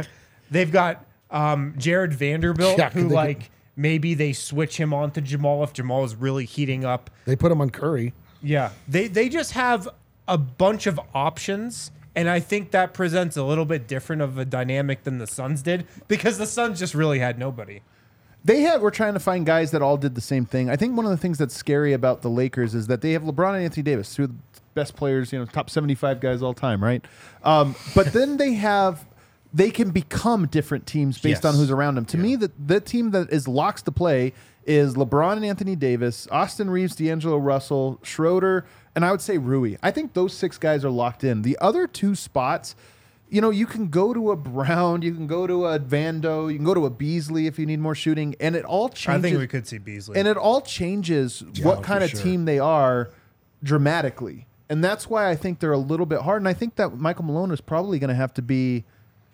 They've got um, Jarred Vanderbilt, Yeah, who they- like maybe they switch him on to Jamal if Jamal is really heating up. They put him on Curry. Yeah, they they just have a bunch of options, and I think that presents a little bit different of a dynamic than the Suns did because the Suns just really had nobody. They had We're trying to find guys that all did the same thing. I think one of the things that's scary about the Lakers is that they have LeBron and Anthony Davis, two of the best players, you know, top seventy-five guys all time, right? Um, but then they have. They can become different teams based on who's around them. To me, the the team that is locks to play is LeBron and Anthony Davis, Austin Reaves, D'Angelo Russell, Schroeder, and I would say Rui. I think those six guys are locked in. The other two spots you know, you can go to a Brown, you can go to a Vando, you can go to a Beasley if you need more shooting, and it all changes. I think we could see Beasley. and it all changes what kind of sure. team they are dramatically, and that's why I think they're a little bit hard. And I think that Michael Malone is probably going to have to be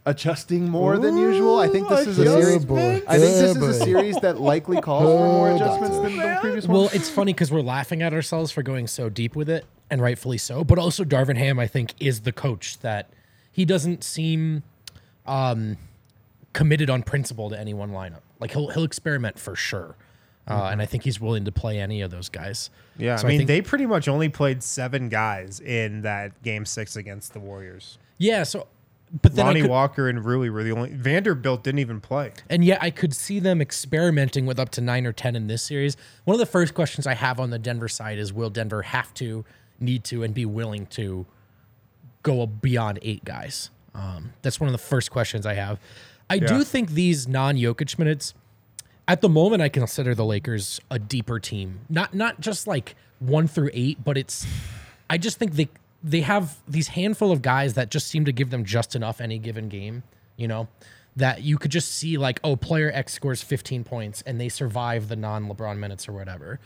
adjusting more than usual. I think this is a series. boy. I think this is a series that likely calls for more adjustments than the previous one. Well, it's funny because we're laughing at ourselves for going so deep with it, and rightfully so. But also, Darvin Ham, I think, is the coach that he doesn't seem um, committed on principle to any one lineup. Like he'll he'll experiment for sure, uh, and I think he's willing to play any of those guys. yeah, So I mean think- they pretty much only played seven guys in that game six against the Warriors. yeah. So, but then Lonnie could, Walker and Rui were the only. Vanderbilt didn't even play. And yet I could see them experimenting with up to nine or 10 in this series. One of the first questions I have on the Denver side is will Denver have to, need to, and be willing to go beyond eight guys? Um, that's one of the first questions I have. I Yeah. do think these non Jokic minutes, at the moment, I consider the Lakers a deeper team. Not not just like one through eight, but it's. I just think they they have these handful of guys that just seem to give them just enough any given game. You know, that you could just see like, oh, player X scores 15 points and they survive the non LeBron minutes or whatever.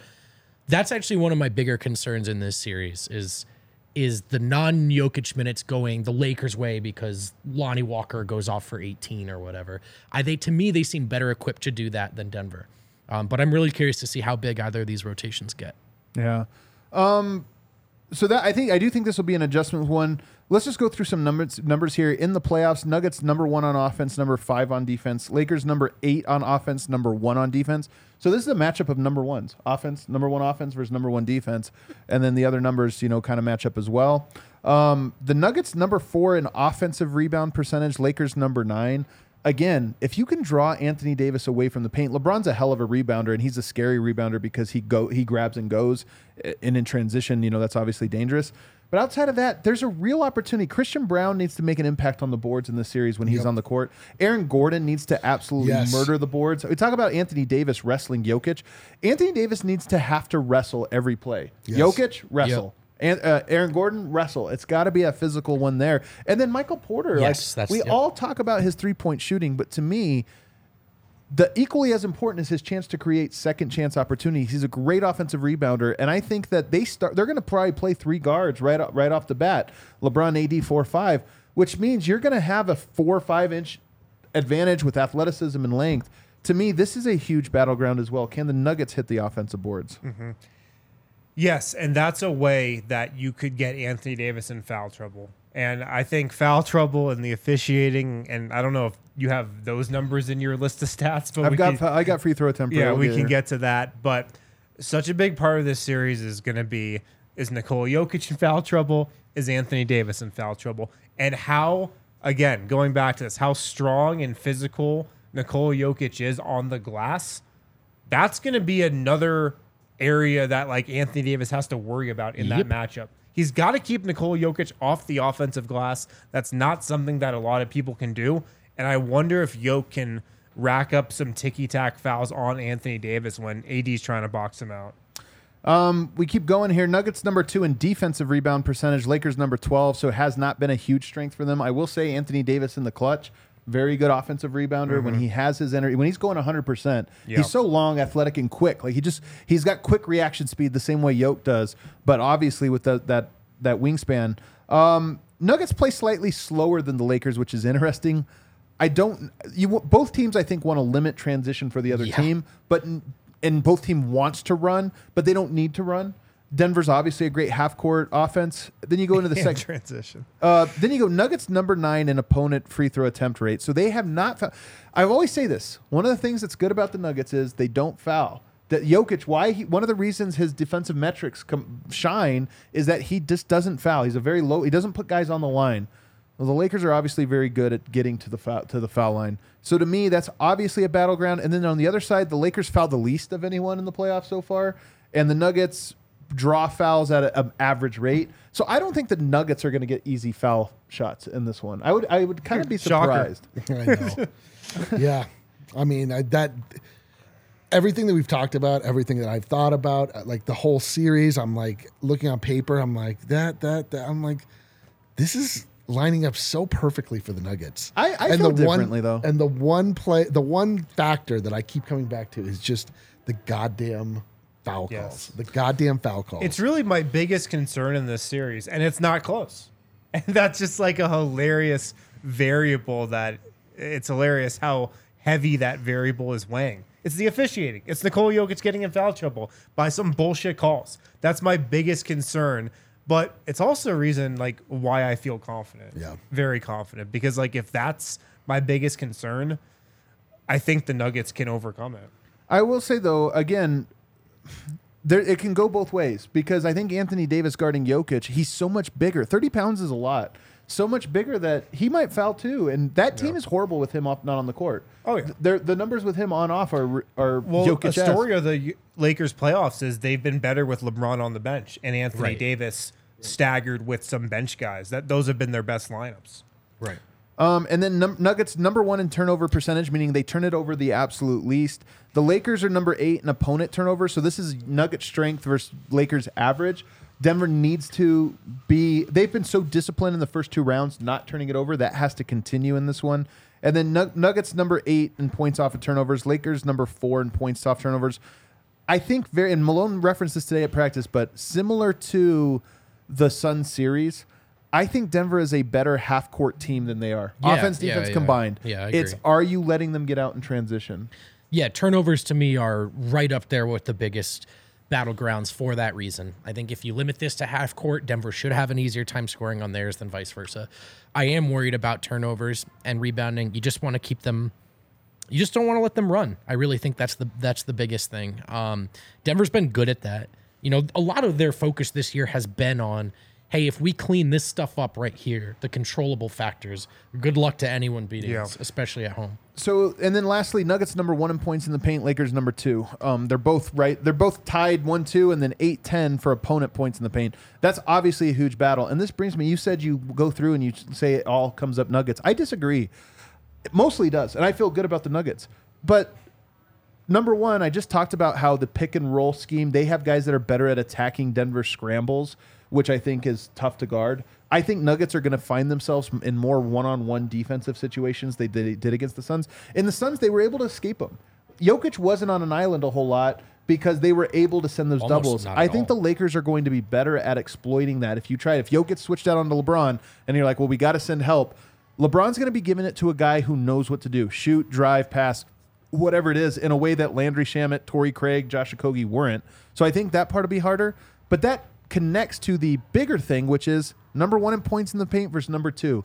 That's actually one of my bigger concerns in this series is is the non Jokic minutes going the Lakers way because Lonnie Walker goes off for 18 or whatever. I they to me they seem better equipped to do that than Denver. Um, but I'm really curious to see how big either of these rotations get. Yeah. Um, so that I think I do think this will be an adjustment one. Let's just go through some numbers numbers here in the playoffs. Nuggets number one on offense, number five on defense. Lakers number eight on offense, number one on defense. So this is a matchup of number ones, offense, number one offense versus number one defense, and then the other numbers, you know, kind of match up as well. Um, the Nuggets number four in offensive rebound percentage, Lakers number nine. Again, if you can draw Anthony Davis away from the paint, LeBron's a hell of a rebounder, and he's a scary rebounder because he go he grabs and goes, eh, and in transition, you know that's obviously dangerous. But outside of that, there's a real opportunity. Christian Braun needs to make an impact on the boards in this series when he's on the court. Aaron Gordon needs to absolutely Yes. murder the boards. We talk about Anthony Davis wrestling Jokic. Anthony Davis needs to have to wrestle every play. Yes. Jokic wrestle. And uh, Aaron Gordon wrestle. It's got to be a physical one there. And then Michael Porter. Yes, like that's- we yep. all talk about his three point shooting, but to me, the equally as important is his chance to create second chance opportunities. He's a great offensive rebounder, and I think that they start. They're going to probably play three guards right right off the bat. LeBron, AD, four five, which means you're going to have a four or five inch advantage with athleticism and length. To me, this is a huge battleground as well. Can the Nuggets hit the offensive boards? Yes, and that's a way that you could get Anthony Davis in foul trouble. And I think foul trouble and the officiating, and I don't know if you have those numbers in your list of stats, but I've got can- I got free throw attempt. yeah, we here. can get to that. But such a big part of this series is going to be is Nikola Jokic in foul trouble? Is Anthony Davis in foul trouble? And how, again, going back to this, how strong and physical Nikola Jokic is on the glass, that's going to be another area that like Anthony Davis has to worry about in Yep. that matchup. He's got to keep Nikola Jokic off the offensive glass. That's not something that a lot of people can do. And I wonder if Jokic can rack up some ticky tack fouls on Anthony Davis when AD's trying to box him out. Um, we keep going here. Nuggets number two in defensive rebound percentage. Lakers number 12. So it has not been a huge strength for them. I will say Anthony Davis in the clutch. Very good offensive rebounder when he has his energy. When he's going 100%, Yeah. he's so long, athletic, and quick. Like he just, he's got quick reaction speed the same way Yoke does. But obviously with the, that, that wingspan. Um, Nuggets play slightly slower than the Lakers, which is interesting. I don't, you, both teams, I think, want to limit transition for the other Yeah. team, but and both team wants to run, but they don't need to run. Denver's obviously a great half court offense. Then you go into the second. transition. Uh, then you go Nuggets number nine in opponent free throw attempt rate. So they have not. Foul- I always say this. One of the things that's good about the Nuggets is they don't foul. That Jokic, why he, one of the reasons his defensive metrics come, shine is that he just doesn't foul. He's a very low. He doesn't put guys on the line. Well, the Lakers are obviously very good at getting to the foul, to the foul line. So to me, that's obviously a battleground. And then on the other side, the Lakers foul the least of anyone in the playoffs so far, and the Nuggets draw fouls at an average rate. So I don't think the Nuggets are going to get easy foul shots in this one. I would I would kind of be surprised. I know. yeah, I mean I, that. Everything that we've talked about, everything that I've thought about, uh, like the whole series, I'm like looking on paper. I'm like that, that, that. I'm like, this is lining up so perfectly for the Nuggets. I- I feel the one- differently, though. And the one play, the one factor that I keep coming back to is just the goddamn foul Yes. calls. The goddamn foul calls. It's really my biggest concern in this series, and it's not close. And that's just like a hilarious variable that it's hilarious how heavy that variable is weighing. It's the officiating. It's Nikola Jokic getting in foul trouble by some bullshit calls. That's my biggest concern. But it's also a reason like why I feel confident. Yeah. Very confident. Because like if that's my biggest concern, I think the Nuggets can overcome it. I will say though, again, there it can go both ways because I think Anthony Davis guarding Jokic, he's so much bigger. Thirty pounds is a lot. So much bigger that he might foul too, and that team is horrible with him off not on the court. Oh, yeah. They're, the numbers with him on off are are Well, Jokic. a story of the Lakers playoffs is they've been better with LeBron on the bench and Anthony Right. Davis staggered with some bench guys. That those have been their best lineups. Right. Um, and then num- Nuggets number one in turnover percentage, meaning they turn it over the absolute least. The Lakers are number eight in opponent turnover, so this is Nugget strength versus Lakers average. Denver needs to be. They've been so disciplined in the first two rounds, not turning it over. That has to continue in this one. And then Nuggets number eight in points off of turnovers. Lakers number four in points off turnovers. I think very and Malone referenced this today at practice, but similar to the Sun series, I think Denver is a better half court team than they are. Yeah, Offense, defense yeah. combined. Yeah, it's are you letting them get out in transition? Yeah, turnovers to me are right up there with the biggest battlegrounds for that reason. I think if you limit this to half court, Denver should have an easier time scoring on theirs than vice versa. I am worried about turnovers and rebounding. You just want to keep them you just don't want to let them run. I really think that's the that's the biggest thing. Um, Denver's been good at that. You know, a lot of their focus this year has been on hey, if we clean this stuff up right here, the controllable factors, good luck to anyone beating Yeah. us, especially at home. So and then lastly, Nuggets number one in points in the paint, Lakers number two. Um, they're both right. They're both tied one two, and then eight ten for opponent points in the paint. That's obviously a huge battle. And this brings me. You said you go through and you say it all comes up Nuggets. I disagree. It mostly does, and I feel good about the Nuggets. But number one, I just talked about how the pick and roll scheme. They have guys that are better at attacking Denver scrambles, which I think is tough to guard. I think Nuggets are going to find themselves in more one-on-one defensive situations they did, did against the Suns. In the Suns, they were able to escape them. Jokic wasn't on an island a whole lot because they were able to send those Almost doubles. I think all. the Lakers are going to be better at exploiting that. If you try, it, if Jokic switched out onto LeBron and you're like, well, we got to send help, LeBron's going to be giving it to a guy who knows what to do shoot, drive, pass, whatever it is, in a way that Landry Shamet, Torrey Craig, Josh Okogie weren't. So I think that part will be harder. But that connects to the bigger thing, which is number one in points in the paint versus number two.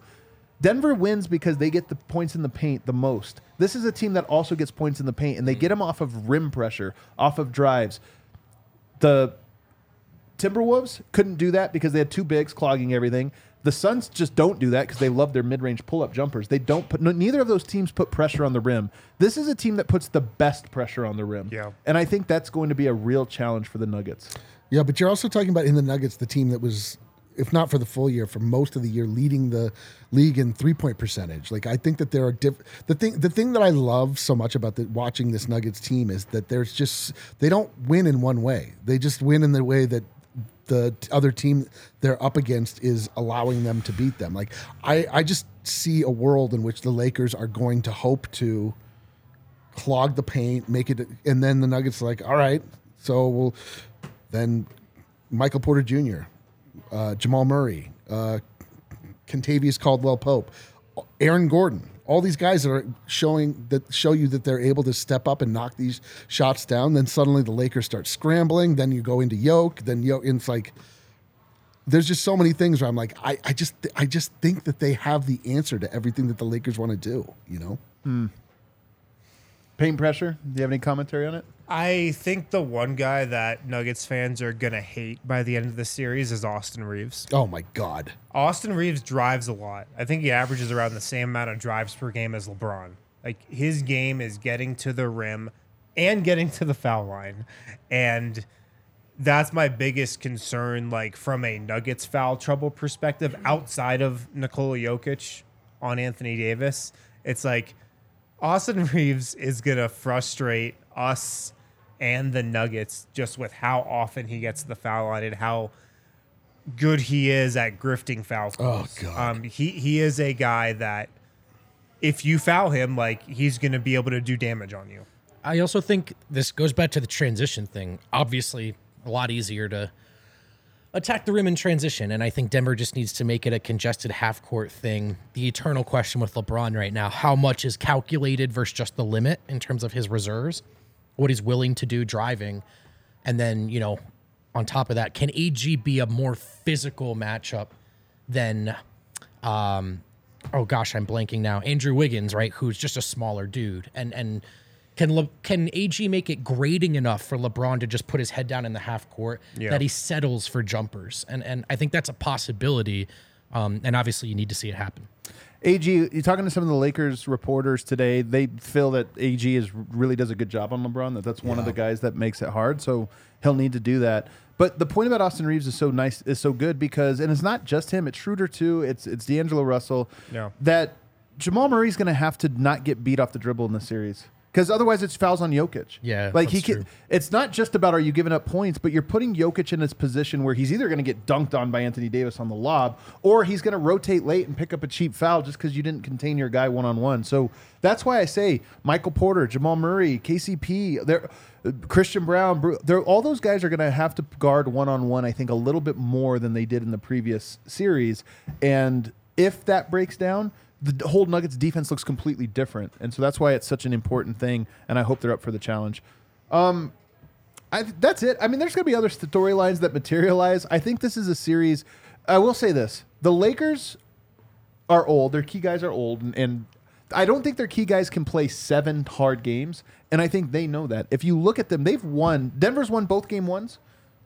Denver wins because they get the points in the paint the most. This is a team that also gets points in the paint, and they get them off of rim pressure, off of drives. The Timberwolves couldn't do that because they had two bigs clogging everything. The Suns just don't do that because they love their mid-range pull-up jumpers. They don't put no, neither of those teams put pressure on the rim. This is a team that puts the best pressure on the rim. Yeah. And I think that's going to be a real challenge for the Nuggets. Yeah, but you're also talking about in the Nuggets, the team that was, if not for the full year, for most of the year, leading the league in three point percentage. Like I think that there are diff- the thing. The thing that I love so much about the, watching this Nuggets team is that there's just they don't win in one way. They just win in the way that the other team they're up against is allowing them to beat them. Like I, I just see a world in which the Lakers are going to hope to clog the paint, make it, and then the Nuggets are like, all right, so we'll then Michael Porter Jr., uh, Jamal Murray, uh, Kentavious Caldwell Pope, Aaron Gordon. All these guys that are showing that show you that they're able to step up and knock these shots down. Then suddenly the Lakers start scrambling. Then you go into Yoke. Then Yoke. It's like there's just so many things where I'm like, I, I just I just think that they have the answer to everything that the Lakers want to do. You know. Hmm. Paint pressure. Do you have any commentary on it? I think the one guy that Nuggets fans are gonna hate by the end of the series is Austin Reaves. Oh my God. Austin Reaves drives a lot. I think he averages around the same amount of drives per game as LeBron. Like his game is getting to the rim and getting to the foul line. And that's my biggest concern, like from a Nuggets foul trouble perspective, outside of Nikola Jokic on Anthony Davis. It's like Austin Reaves is gonna frustrate us and the Nuggets just with how often he gets the foul line and how good he is at grifting foul calls. God. Um, he he is a guy that if you foul him, like he's gonna be able to do damage on you. I also think this goes back to the transition thing. Obviously, a lot easier to attack the rim in transition, and I think Denver just needs to make it a congested half court thing. The eternal question with LeBron right now: how much is calculated versus just the limit in terms of his reserves, what he's willing to do driving, and then you know, on top of that, can AG be a more physical matchup than um oh gosh, I'm blanking now. Andrew Wiggins, right, who's just a smaller dude, and and can Le- can AG make it grading enough for LeBron to just put his head down in the half court Yeah. that he settles for jumpers, and and I think that's a possibility, um, and obviously you need to see it happen. AG, you're talking to some of the Lakers reporters today. They feel that AG is really does a good job on LeBron. That that's one of the guys that makes it hard. So he'll need to do that. But the point about Austin Reaves is so nice, is so good because, and it's not just him. It's Schroeder too. It's it's D'Angelo Russell. Yeah. That Jamal Murray's going to have to not get beat off the dribble in the series because otherwise it's fouls on Jokic. Yeah, like he can. true. It's not just about are you giving up points, but you're putting Jokic in his position where he's either going to get dunked on by Anthony Davis on the lob, or he's going to rotate late and pick up a cheap foul just because you didn't contain your guy one on one. So that's why I say Michael Porter, Jamal Murray, KCP, they're, uh, Christian Braun, all those guys are going to have to guard one on one. I think a little bit more than they did in the previous series, and if that breaks down. The whole Nuggets defense looks completely different, and so that's why it's such an important thing. And I hope they're up for the challenge. Um, I, that's it. I mean, there's going to be other storylines that materialize. I think this is a series. I will say this: the Lakers are old. Their key guys are old, and, and I don't think their key guys can play seven hard games. And I think they know that. If you look at them, they've won. Denver's won both game ones.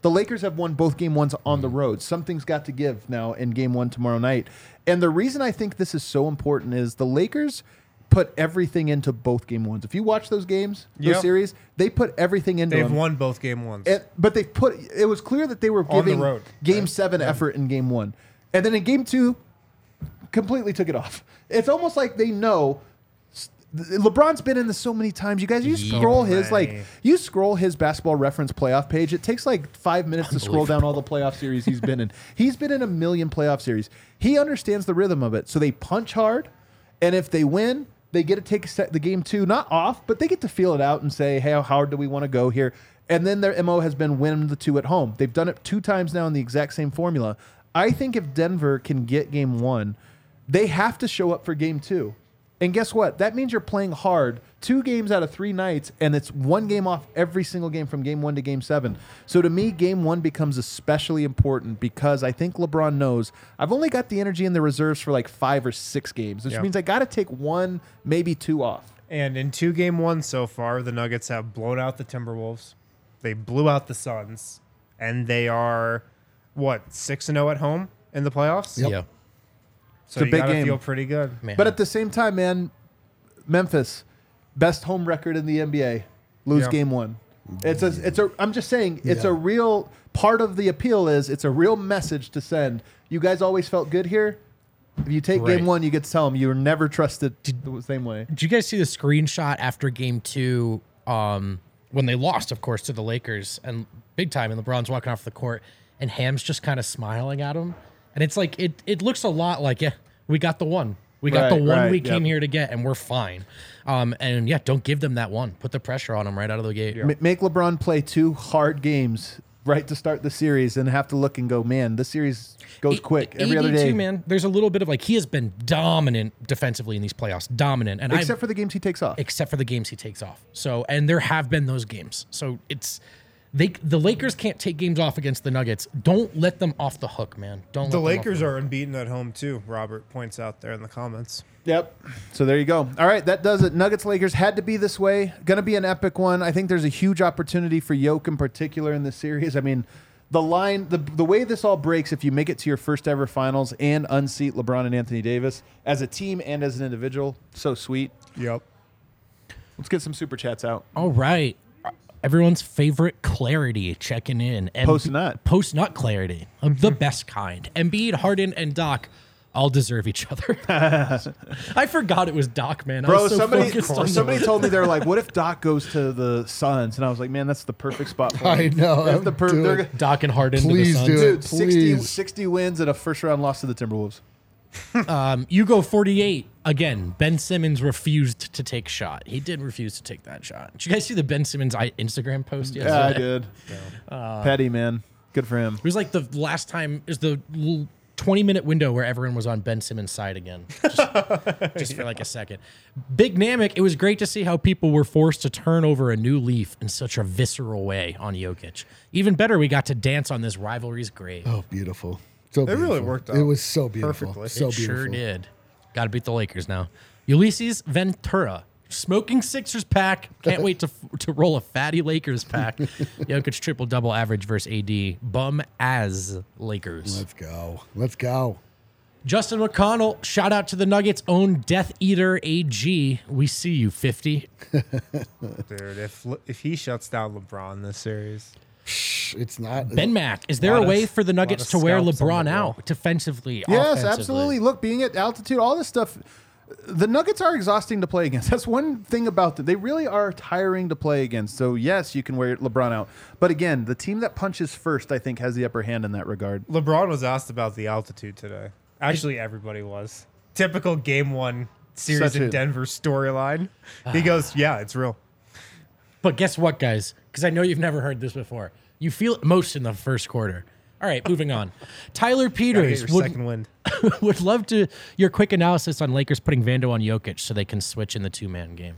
The Lakers have won both game ones on the road. Something's got to give now in game one tomorrow night. And the reason I think this is so important is the Lakers put everything into both game ones. If you watch those games, those Yep. series, they put everything into They've them. won both game ones. And, but they put it was clear that they were On the giving road, game right? seven effort in game one. And then in game two, completely took it off. It's almost like they know LeBron's been in this so many times. You guys, you Yeah. scroll his like you scroll his basketball reference playoff page. It takes like five minutes to scroll down all the playoff series he's been in. He's been in a million playoff series. He understands the rhythm of it. So they punch hard, and if they win, they get to take a set the game two not off, but they get to feel it out and say, "Hey, how hard do we want to go here?" And then their mo has been win the two at home. They've done it two times now in the exact same formula. I think if Denver can get game one, they have to show up for game two. And guess what? That means you're playing hard two games out of three nights, and it's one game off every single game from game one to game seven. So to me, game one becomes especially important because I think LeBron knows I've only got the energy in the reserves for like five or six games, which Yeah. means I got to take one, maybe two off. And in two game one so far, the Nuggets have blown out the Timberwolves. They blew out the Suns, and they are what six and zero at home in the playoffs. Yep. Yeah. So It's a big gotta game. feel pretty good. Man. But at the same time, man, Memphis, best home record in the NBA, lose Yeah. game one. It's a, it's a. I'm just saying, it's Yeah. a real part of the appeal. Is it's a real message to send. You guys always felt good here. If you take Right. game one, you get to tell them you were never trusted the same way. Did you guys see the screenshot after game two? Um, when they lost, of course, to the Lakers and big time, and LeBron's walking off the court, and Ham's just kind of smiling at him, and it's like it. It looks a lot like yeah, we got the one. We got the one right, we yep. came here to get, and we're fine. Um, and yeah, don't give them that one. Put the pressure on them right out of the gate. Ma- Make LeBron play two hard games right to start the series, and have to look and go, man, this series goes quick every other day. too, man. There's a little bit of like he has been dominant defensively in these playoffs, dominant, and I Except for the games he takes off. except for the games he takes off. So, and there have been those games. So it's they the Lakers can't take games off against the Nuggets. Don't let them off the hook, man. Don't. The let them Lakers off are unbeaten at home too. Robert points out there in the comments. Yep. So there you go. All right, that does it. Nuggets Lakers had to be this way. Going to be an epic one. I think there's a huge opportunity for Yoke in particular in this series. I mean, the line, the the way this all breaks, if you make it to your first ever finals and unseat LeBron and Anthony Davis as a team and as an individual, so sweet. Yep. Let's get some super chats out. All right. Everyone's favorite clarity checking in. M- Post nut. Post nut clarity. of the best kind. Embiid, Harden, and Doc all deserve each other. I forgot it was Doc, man. I Bro, was so somebody focused on somebody told me they're like, "What if Doc goes to the Suns?" And I was like, "Man, that's the perfect spot for him." I know. That's the per- Do they're it. go- Doc and Harden. to the Please Suns. do it. Dude, 60, Please. 60 wins and a first round loss to the Timberwolves. Um, you go 48. Again, Ben Simmons refused to take shot. He did refuse to take that shot. Did you guys see the Ben Simmons Instagram post yesterday? Yeah, I did. Petty man, good for him. It was like the last time is the 20 minute window where everyone was on Ben Simmons' side again. Just, just for like a second. Big Namek, it was great to see how people were forced to turn over a new leaf in such a visceral way on Jokic. Even better, we got to dance on this rivalry's grave. Oh, beautiful. So It really beautiful. worked It was so beautiful. perfectly. So it beautiful. sure did. Got to beat the Lakers now. Ulysses Ventura. Smoking Sixers pack. Can't wait to to roll a fatty Lakers pack. Jokic triple double average versus AD. Bum as Lakers. Let's go. Let's go. Justin McConnell, shout out to the Nuggets' own Death Eater AG. We see you, 50. Dude, if if he shuts down LeBron this series, It's not. Ben Mack, is there a Lot of- way for the Nuggets to wear LeBron out defensively? Yes, offensively? absolutely. Look, being at altitude, all this stuff. The Nuggets are exhausting to play against. That's one thing about them. They really are tiring to play against. So yes, you can wear LeBron out. But again, the team that punches first, I think, has the upper hand in that regard. LeBron was asked about the altitude today. Actually, everybody was. Typical game one series Such in a- Denver storyline. He goes, "Yeah, it's real." But guess what, guys? Because I know you've never heard this before. You feel it most in the first quarter. All right, moving on. Tyler Peters would, second wind. would love to your quick analysis on Lakers putting Vando on Jokic so they can switch in the two man game.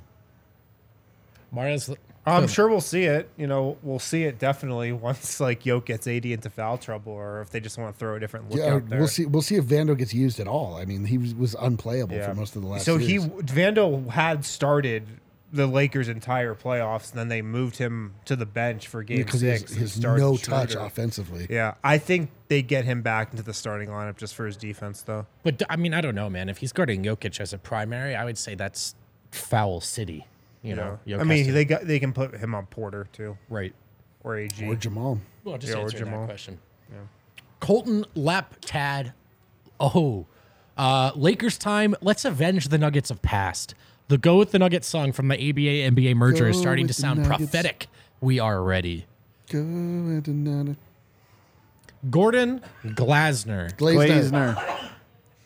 Marius, I'm sure we'll see it. You know, we'll see it definitely once like Yoke gets AD into foul trouble, or if they just want to throw a different look yeah, out there. we'll see. We'll see if Vando gets used at all. I mean, he was, was unplayable for most of the last. So series. he Vando had started the Lakers' entire playoffs. And then they moved him to the bench for Game because he Six. has, and he has started no touch offensively. Yeah, I think they get him back into the starting lineup just for his defense, though. But I mean, I don't know, man. If he's guarding Jokic as a primary, I would say that's foul city. You know, Jokic I mean, has they got they can put him on Porter too, right. or AG. Or Jamal. Well, just Yeah, or answer that Jamal. question. Colton Laptad. Oh, uh, Lakers time. Let's avenge the Nuggets of past. The "Go with the Nuggets" song from the ABA NBA merger is starting to sound prophetic. We are ready. Go with another- Gordon Glasner. Glazner. Glazner.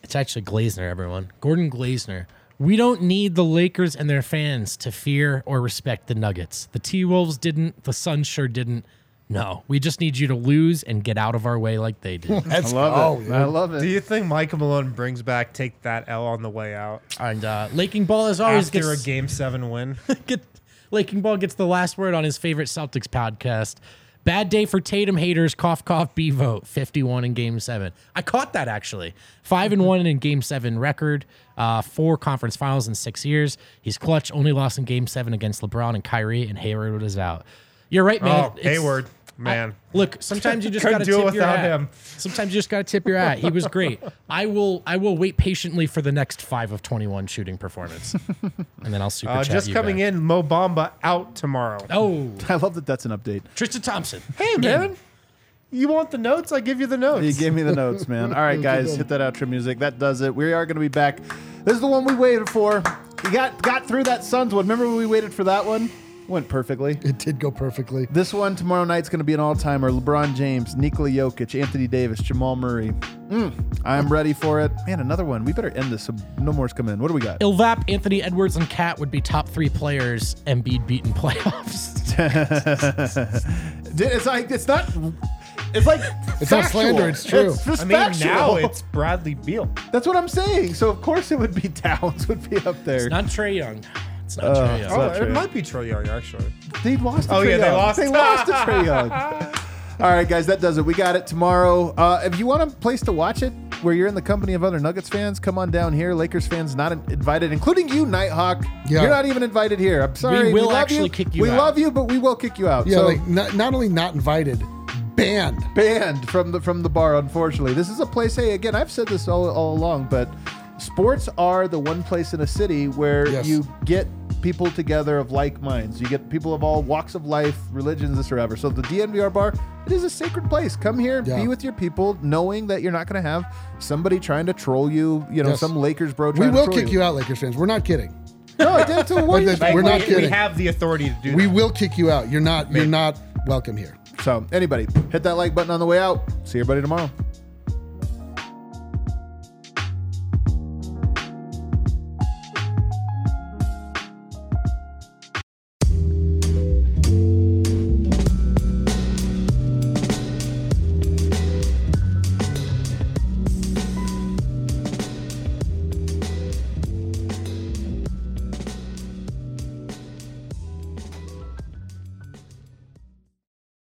It's actually Glazner, everyone. Gordon Glazner. We don't need the Lakers and their fans to fear or respect the Nuggets. The T Wolves didn't. The Suns sure didn't. No, we just need you to lose and get out of our way like they did. I Let's love go, it. I love it. Do you think Michael Malone brings back take that L on the way out and uh, Laking Ball, as always, after gets, a Game Seven win? get, Laking Ball gets the last word on his favorite Celtics podcast. Bad day for Tatum haters. Cough, cough. B Vogt. Fifty-one in Game Seven. I caught that actually. Five and one in Game Seven record. Uh, four conference finals in six years. He's clutch. Only lost in Game Seven against LeBron and Kyrie, and Hayward is out. You're right, man. oh, It's- Hayward, man. Look, sometimes you just Couldn't got to do it tip your without hat. him. Sometimes you just got to tip your hat. He was great. I will. I will wait patiently for the next five of twenty-one shooting performance, and then I'll super Uh, chat just you coming back. in, Mo Bamba out tomorrow. Oh, I love that that's an update. Tristan Thompson. Hey man, you want the notes? I give you the notes. You gave me the notes, man. All right, guys, hit that outro music. That does it. We are going to be back. This is the one we waited for. We got got through that Suns one. Remember when we waited for that one? Went perfectly. It did go perfectly. This one tomorrow night's going to be an all-timer. LeBron James, Nikola Jokic, Anthony Davis, Jamal Murray. Mm, I'm ready for it. Man, another one. We better end this so no more's coming in. What do we got? Ilvap, Anthony Edwards, and KAT would be top three players Embiid beaten playoffs. It's like it's not. It's like It's not slander, it's true. It's just I mean, factual. now it's Bradley Beal. That's what I'm saying. So of course it would be Towns would be up there. It's not Trae Young. It's not Trae Young. Oh, it might be Trae Young actually. They lost. To Oh, Trae yeah, they lost. They lost to Trae Young. All right, guys, that does it. We got it tomorrow. Uh, if you want a place to watch it where you're in the company of other Nuggets fans, come on down here. Lakers fans not invited, including you, Nighthawk. Yeah. You're not even invited here. I'm sorry. We will love actually you. kick you We out. love you, but we will kick you out. Yeah, so, like not, not only not invited, banned. banned from the from the bar. Unfortunately, this is a place. Hey, again, I've said this all, all along, but sports are the one place in a city where Yes. you get people together of like minds. You get people of all walks of life, religions, this or ever. So the DNVR bar, it is a sacred place. Come here, Yeah. be with your people, knowing that you're not going to have somebody trying to troll you. You know, Yes. some Lakers bro. We will to troll kick you out, Lakers fans. We're not kidding. No, I did it to the Like, We're not we kidding. We have the authority to do that. We that. will kick you out. You're not. You're not welcome here. So anybody, hit that like button on the way out. See everybody tomorrow.